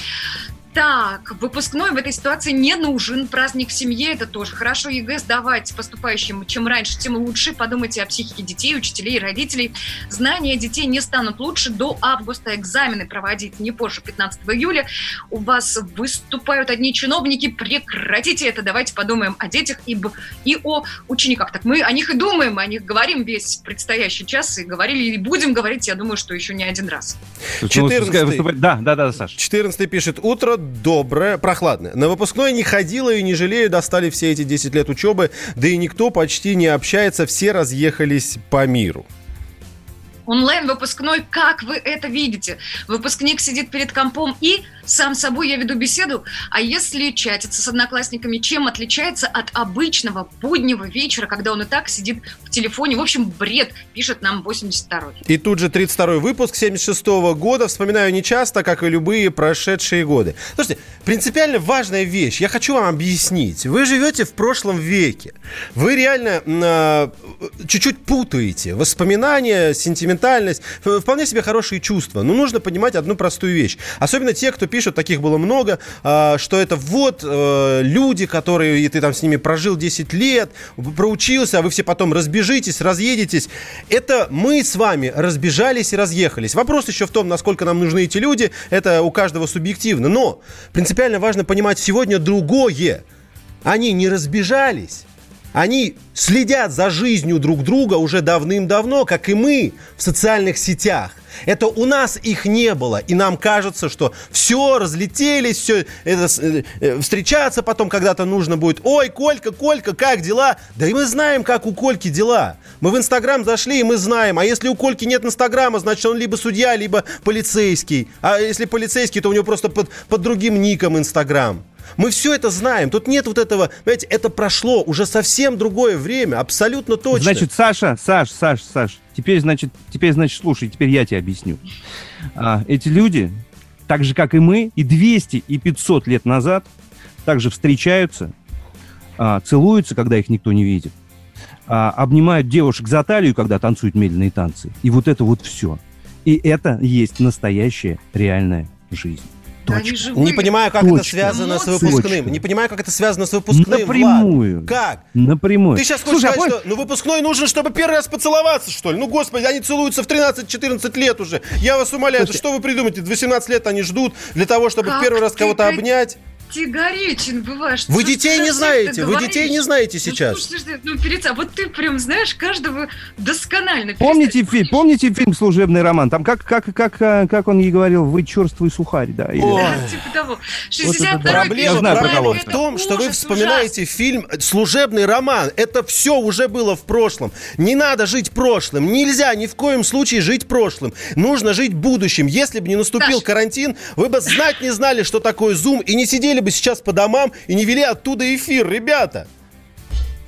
Так, выпускной в этой ситуации не нужен. Праздник в семье – это тоже хорошо. ЕГЭ сдавать поступающим чем раньше, тем лучше. Подумайте о психике детей, учителей, родителей. Знания детей не станут лучше до августа. Экзамены проводить не позже 15 июля. У вас выступают одни чиновники. Прекратите это. Давайте подумаем о детях и, и о учениках. Так мы о них и думаем, о них говорим весь предстоящий час. И говорили, и будем говорить, я думаю, что еще не один раз. 14 Да, да, да, Саша. 14 пишет. Утро доброе, прохладное. На выпускной не ходила и не жалею, достали все эти 10 лет учебы, да и никто почти не общается, все разъехались по миру. Онлайн-выпускной, как вы это видите? Выпускник сидит перед компом и сам собой я веду беседу, а если чатиться с одноклассниками, чем отличается от обычного буднего вечера, когда он и так сидит в телефоне? В общем, бред, пишет нам 82-й. И тут же 32-й выпуск 76 -го года. Вспоминаю нечасто, как и любые прошедшие годы. Слушайте, принципиально важная вещь. Я хочу вам объяснить. Вы живете в прошлом веке. Вы реально э, чуть-чуть путаете воспоминания, сентиментальность. Вполне себе хорошие чувства. Но нужно понимать одну простую вещь. Особенно те, кто пишут, таких было много, а, что это вот э, люди, которые, и ты там с ними прожил 10 лет, проучился, а вы все потом разбежитесь, разъедетесь. Это мы с вами разбежались и разъехались. Вопрос еще в том, насколько нам нужны эти люди, это у каждого субъективно. Но принципиально важно понимать сегодня другое. Они не разбежались. Они следят за жизнью друг друга уже давным-давно, как и мы в социальных сетях. Это у нас их не было, и нам кажется, что все, разлетелись, все, это, э, э, встречаться потом когда-то нужно будет. Ой, Колька, Колька, как дела? Да и мы знаем, как у Кольки дела. Мы в Инстаграм зашли, и мы знаем. А если у Кольки нет Инстаграма, значит, он либо судья, либо полицейский. А если полицейский, то у него просто под, под другим ником Инстаграм. Мы все это знаем. Тут нет вот этого, понимаете, это прошло уже совсем другое время, абсолютно точно. Значит, Саша, Саш, Саш, Саш, теперь, значит, теперь, значит, слушай, теперь я тебе объясню. А, эти люди, так же, как и мы, и 200, и 500 лет назад, также встречаются, а, целуются, когда их никто не видит, а, обнимают девушек за талию, когда танцуют медленные танцы. И вот это вот все. И это есть настоящая реальная жизнь. Точка. Не понимаю, как Точка. это связано с Точка. выпускным. Не понимаю, как это связано с выпускным. Напрямую. Влад. Как? Напрямую. Ты сейчас хочешь Слушай, а сказать, помнишь- что ну, выпускной нужен, чтобы первый раз поцеловаться, что ли? Ну, господи, они целуются в 13-14 лет уже. Я вас умоляю, Слушай- что вы придумаете? В 18 лет они ждут для того, чтобы Как первый раз ты кого-то как- обнять. Категоричен бываешь. Вы ж детей не за знаете, вы детей не знаете Ну, сейчас. слушай, что- ну, перед собой- вот ты прям знаешь каждого досконально. Помните, фильм, помните фильм «Служебный роман»? Там как, как, как, э, как он ей говорил, вы черствый сухарь, да? или- Да, типа того. 62 Проблема, Я знаю, про проблема кого в том, что вы вспоминаете фильм «Служебный роман». Это все уже было в прошлом. Не надо жить прошлым. Нельзя ни в коем случае жить прошлым. Нужно жить будущим. Если бы не наступил карантин, вы бы знать не знали, что такое Zoom, и не сидели бы сейчас по домам и не вели оттуда эфир, ребята.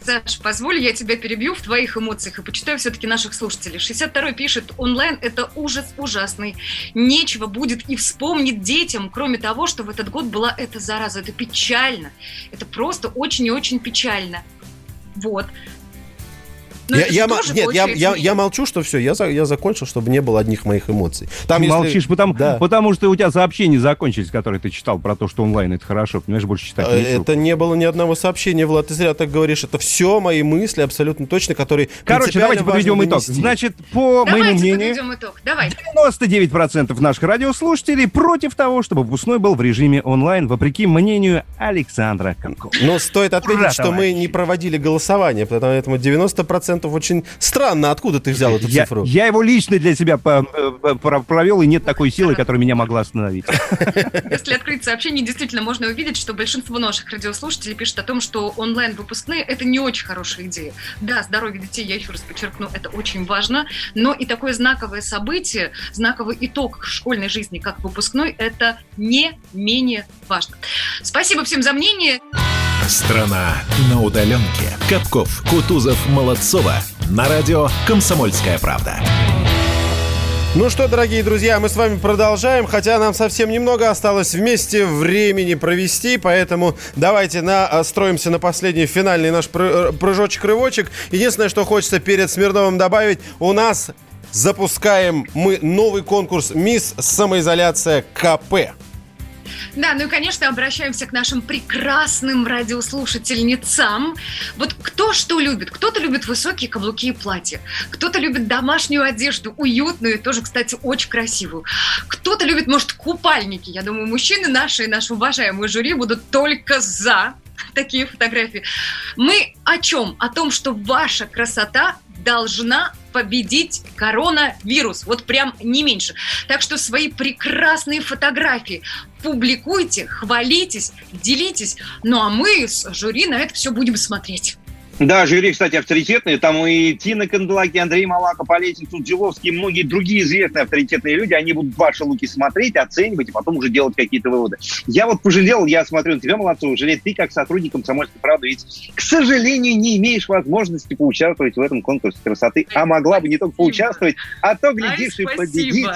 Саш, позволь, я тебя перебью в твоих эмоциях и почитаю все-таки наших слушателей. 62-й пишет, онлайн это ужас ужасный. Нечего будет и вспомнить детям, кроме того, что в этот год была эта зараза. Это печально. Это просто очень и очень печально. Вот. Но Я, же я тоже, нет, я, я, я молчу, что все, я, за- я закончил, чтобы не было одних моих эмоций. Там, Ты если- молчишь, потому, Да. потому что у тебя сообщения закончились, которые ты читал про то, что онлайн это хорошо. Понимаешь, больше читать Э, нечего. Это не было ни одного сообщения, Влад, ты зря так говоришь. Это все мои мысли абсолютно точно, которые Короче, давайте подведем итог. донести. Значит, по моему Давайте мнению, подведем итог. Давай. 99% наших радиослушателей против того, чтобы выпускной был в режиме онлайн, вопреки мнению Александра Конкова. Но стоит отметить, Ура, что мы не проводили голосование, поэтому 90% очень странно. Откуда ты взял эту Я, цифру? я его лично для себя по- э, про- провел, и нет такой силы, которая меня могла остановить. [LAUGHS] Если открыть сообщение, действительно можно увидеть, что большинство наших радиослушателей пишет о том, что онлайн-выпускные – это не очень хорошая идея. Да, здоровье детей, я еще раз подчеркну, это очень важно, но и такое знаковое событие, знаковый итог школьной жизни, как выпускной, это не менее важно. Спасибо всем за мнение. Страна на удаленке. Капков, Кутузов, Молодцова. На радио «Комсомольская правда». Ну что, дорогие друзья, мы с вами продолжаем, хотя нам совсем немного осталось вместе времени провести, поэтому давайте настроимся на последний финальный наш пры- прыжочек-рывочек. Единственное, что хочется перед Смирновым добавить, у нас запускаем мы новый конкурс «Мисс Самоизоляция КП». Да, ну и, конечно, обращаемся к нашим прекрасным радиослушательницам. Вот кто что любит? Кто-то любит высокие каблуки и платья, кто-то любит домашнюю одежду, уютную тоже, кстати, очень красивую. Кто-то любит, может, купальники. Я думаю, мужчины наши и наши уважаемые жюри будут только за такие фотографии. Мы о чем? О том, что ваша красота должна победить коронавирус. Вот прям не меньше. Так что свои прекрасные фотографии публикуйте, хвалитесь, делитесь. Ну а мы с жюри на это все будем смотреть. Да, жюри, кстати, авторитетные. Там и Тина Канделаки, Андрей Малаков, Олесин Суджиловский, и многие другие известные авторитетные люди. Они будут ваши луки смотреть, оценивать и потом уже делать какие-то выводы. Я вот пожалел, я смотрю на тебя, Молодцова, жалею, ты как сотрудник комсомольской правды, ведь, к сожалению, не имеешь возможности поучаствовать в этом конкурсе красоты. А могла бы не только поучаствовать, а то, глядишь, и победить.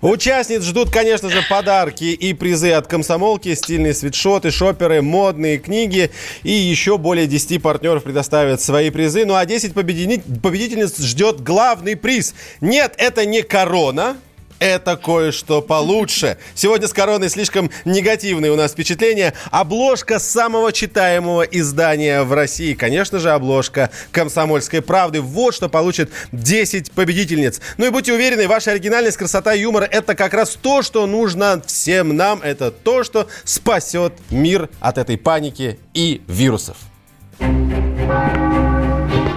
Участниц ждут, конечно же, подарки и призы от комсомолки, стильные свитшоты, шоперы, модные книги и еще более 10 партнеров предоставят свои призы. Ну а 10 победини- победительниц ждет главный приз. Нет, это не корона, это кое-что получше. Сегодня с короной слишком негативные у нас впечатления. Обложка самого читаемого издания в России. Конечно же, обложка «Комсомольской правды». Вот что получит 10 победительниц. Ну и будьте уверены, ваша оригинальность, красота юмор – это как раз то, что нужно всем нам. Это то, что спасет мир от этой паники и вирусов.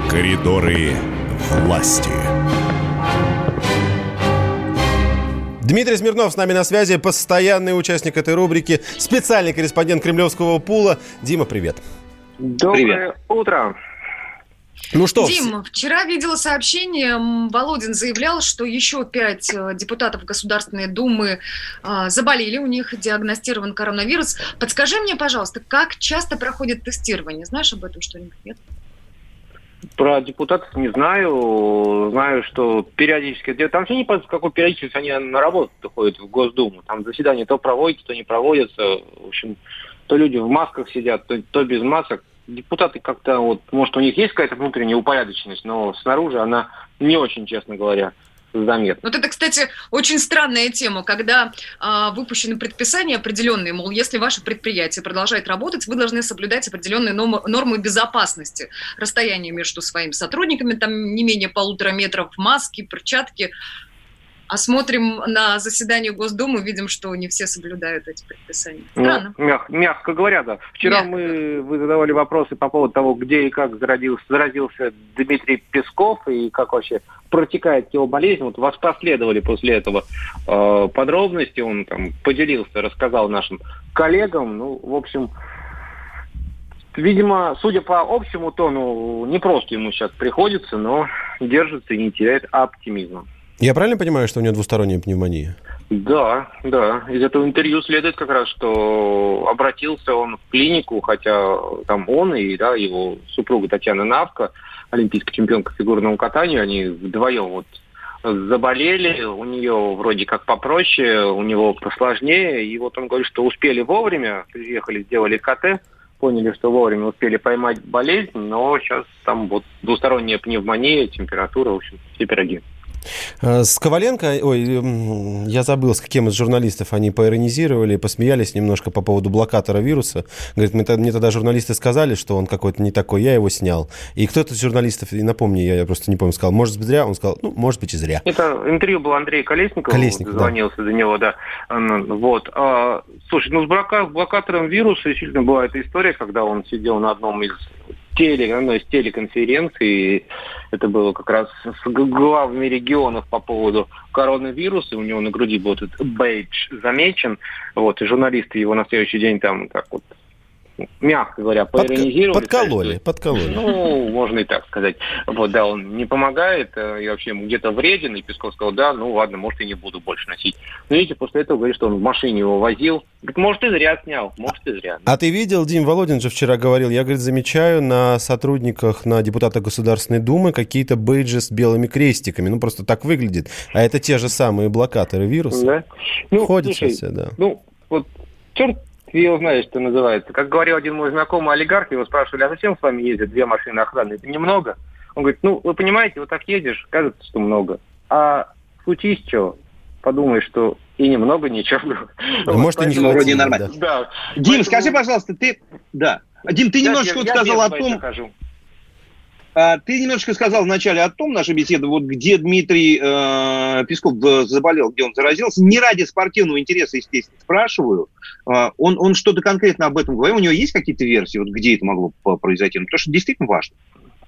Коридоры власти. Дмитрий Смирнов с нами на связи, постоянный участник этой рубрики, специальный корреспондент Кремлевского пула. Дима, привет. Доброе утро. Ну что, Дим, вчера видела сообщение, Володин заявлял, что еще пять э, депутатов Государственной Думы а, заболели, у них диагностирован коронавирус. Подскажи мне, пожалуйста, как часто проходит тестирование? Знаешь об этом что-нибудь? Нет? Про депутатов не знаю. Знаю, что периодически... Там все не по какой периодичности они на работу ходят в Госдуму. Там заседания то проводятся, то не проводятся. В общем, то люди в масках сидят, то, то без масок. Депутаты как-то, вот, может, у них есть какая-то внутренняя упорядоченность, но снаружи она не очень, честно говоря, заметна. Вот это, кстати, очень странная тема, когда а, выпущены предписания определенные, мол, если ваше предприятие продолжает работать, вы должны соблюдать определенные нормы безопасности. Расстояние между своими сотрудниками, там не менее полутора метров, маски, перчатки. А смотрим на заседание Госдумы, видим, что не все соблюдают эти предписания. Странно. Ну, мяг- мягко говоря, да. Вчера Мягко. мы вы задавали вопросы по поводу того, где и как заразился, заразился Дмитрий Песков и как вообще протекает его болезнь. Вот вас последовали после этого э, подробности. Он там поделился, рассказал нашим коллегам. Ну, в общем, видимо, судя по общему тону, непросто ему сейчас приходится, но держится и не теряет оптимизма. Я правильно понимаю, что у него двусторонняя пневмония? Да, да. Из этого интервью следует как раз, что обратился он в клинику, хотя там он и да, его супруга Татьяна Навка, олимпийская чемпионка фигурного катания, они вдвоем вот заболели, у нее вроде как попроще, у него посложнее, и вот он говорит, что успели вовремя, приехали, сделали КТ, поняли, что вовремя успели поймать болезнь, но сейчас там вот двусторонняя пневмония, температура, в общем, все пироги. Э, С Коваленко, ой, м, я забыл, с каким из журналистов они поиронизировали, посмеялись немножко по поводу блокатора вируса. Говорит, мне, мне тогда журналисты сказали, что он какой-то не такой, я его снял. И кто-то из журналистов, и напомни, я, я просто не помню, сказал, может быть зря? Он сказал, ну, может быть и зря. Это интервью было Андрей Колесников, Колесников, да. звонился до него, да. Вот. А, слушай, ну с блока- блокатором вируса действительно была эта история, когда он сидел на одном из теле, одной из телеконференций, это было как раз с главами регионов по поводу коронавируса, у него на груди был этот бейдж замечен, вот, и журналисты его на следующий день там так вот мягко говоря, поиронизировали. подкололи, сказали, что- подкололи. Ну, можно и так сказать. Вот, да, он не помогает, э, и вообще где-то вреден, и Песков сказал, да, ну ладно, может, и не буду больше носить. Но видите, после этого говорит, что он в машине его возил. Говорит, может, и зря снял, может, и зря. А ты видел, Дим Володин же вчера говорил, я, говорит, замечаю на сотрудниках, на депутатах Государственной Думы какие-то бейджи с белыми крестиками. Ну, просто так выглядит. А это те же самые блокаторы вируса. Да? Ну, Ходят слушай, все, да. Ну, вот черт его знает, что называется. Как говорил один мой знакомый олигарх, его спрашивали, а зачем с вами ездят две машины охраны? Это немного? Он говорит, ну, вы понимаете, вот так едешь, кажется, что много. А случись что, подумаешь, что и немного, ничего. [LAUGHS] Может, и не вроде нормально. да. Да. Дим, Поэтому- скажи, пожалуйста, ты... Да. Дим, ты я- вот я сказал о том... хожу. А, Ты немножко сказал вначале о том, наша беседа, вот где Дмитрий э, Песков э, заболел, где он заразился. Не ради спортивного интереса, естественно, спрашиваю. А, он, он что-то конкретно об этом говорил? У него есть какие-то версии, вот где это могло произойти? Ну, потому что действительно важно.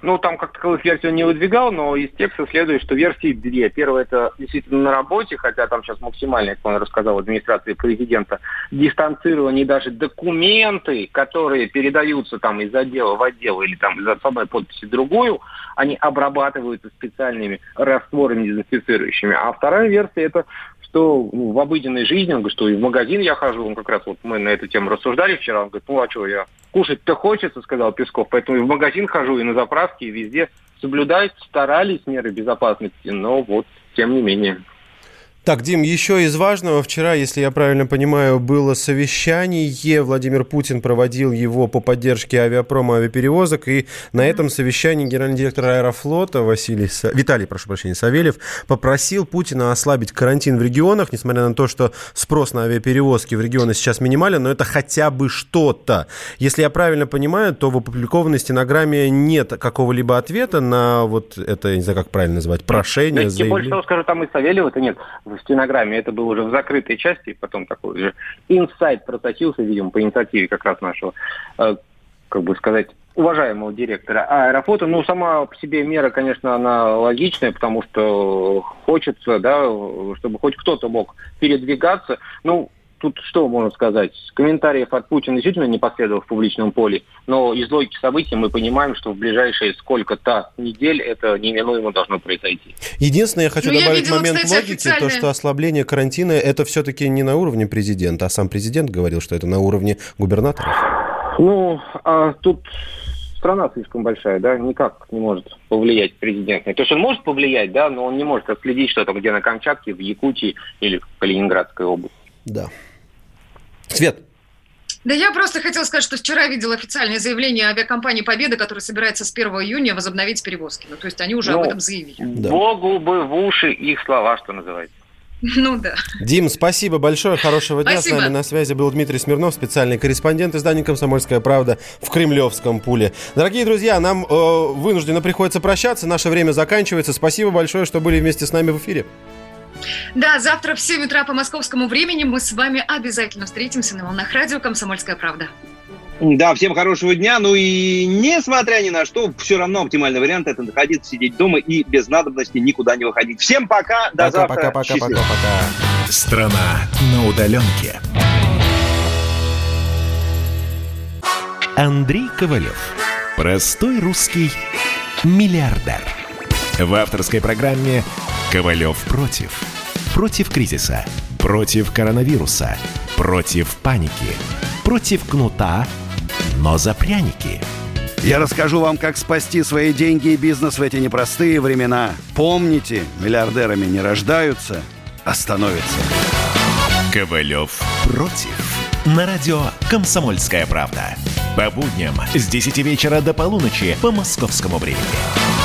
Ну, там как таковых версий он не выдвигал, но из текста следует, что версии две. Первая это действительно на работе, хотя там сейчас максимально, как он рассказал, администрации президента, дистанцирование и даже документы, которые передаются там из отдела в отдел или там из одной подписи другую, они обрабатываются специальными растворами дезинфицирующими. А вторая версия это что ну, в обыденной жизни, он говорит, что и в магазин я хожу, он как раз вот мы на эту тему рассуждали вчера, он говорит, ну а что, я кушать-то хочется, сказал Песков, поэтому и в магазин хожу, и на заправке, и везде соблюдать старались меры безопасности, но вот, тем не менее. Так, Дим, еще из важного. Вчера, если я правильно понимаю, было совещание. Владимир Путин проводил его по поддержке авиапрома авиаперевозок. И на этом совещании генеральный директор Аэрофлота Василий, Са- Виталий, прошу прощения, Савельев попросил Путина ослабить карантин в регионах, несмотря на то, что спрос на авиаперевозки в регионы сейчас минимален, но это хотя бы что-то. Если я правильно понимаю, то в опубликованной стенограмме нет какого-либо ответа на вот это, я не знаю, как правильно назвать, прошение, Да, тем больше заявление. того, скажу, там и Савельева-то нет в стенограмме, это было уже в закрытой части, и потом такой же инсайт просочился, видимо, по инициативе как раз нашего, э, как бы сказать, уважаемого директора аэрофлота. Ну, сама по себе мера, конечно, она логичная, потому что хочется, да, чтобы хоть кто-то мог передвигаться. Ну, тут что можно сказать? Комментариев от Путина действительно не последовало в публичном поле, но из логики событий мы понимаем, что в ближайшие сколько-то недель это неминуемо должно произойти. Единственное, я хочу Ну, я добавить видела, момент кстати, логики, то, официальное- что ослабление карантина это все-таки не на уровне президента, а сам президент говорил, что это на уровне губернаторов. Ну, а тут страна слишком большая, да, никак не может повлиять президент. То есть он может повлиять, да, но он не может отследить, что там где на Камчатке, в Якутии или в Калининградской области. Да. Свет. Да я просто хотела сказать, что вчера видел официальное заявление авиакомпании «Победа», которая собирается с 1 июня возобновить перевозки. Ну, то есть они уже Ну, об этом заявили. Богу бы в уши их слова, что называется. Ну да. Дим, спасибо большое, хорошего дня. Спасибо. С нами на связи был Дмитрий Смирнов, специальный корреспондент издания «Комсомольская правда» в Кремлевском пуле. Дорогие друзья, нам э, вынужденно приходится прощаться, наше время заканчивается. Спасибо большое, что были вместе с нами в эфире. Да, завтра в 7 утра по московскому времени мы с вами обязательно встретимся на волнах радио «Комсомольская правда». Да, всем хорошего дня. Ну и несмотря ни на что, все равно оптимальный вариант это находиться, сидеть дома и без надобности никуда не выходить. Всем пока, до завтра. Пока-пока-пока-пока. Счастливо. Страна на удаленке. Андрей Ковалев. Простой русский миллиардер. В авторской программе «Ковалев против». Против кризиса, против коронавируса, против паники, против кнута, но за пряники. Я расскажу вам, как спасти свои деньги и бизнес в эти непростые времена. Помните, миллиардерами не рождаются, а становятся. Ковалев против. На радио «Комсомольская правда». По будням с 10 вечера до полуночи по московскому времени.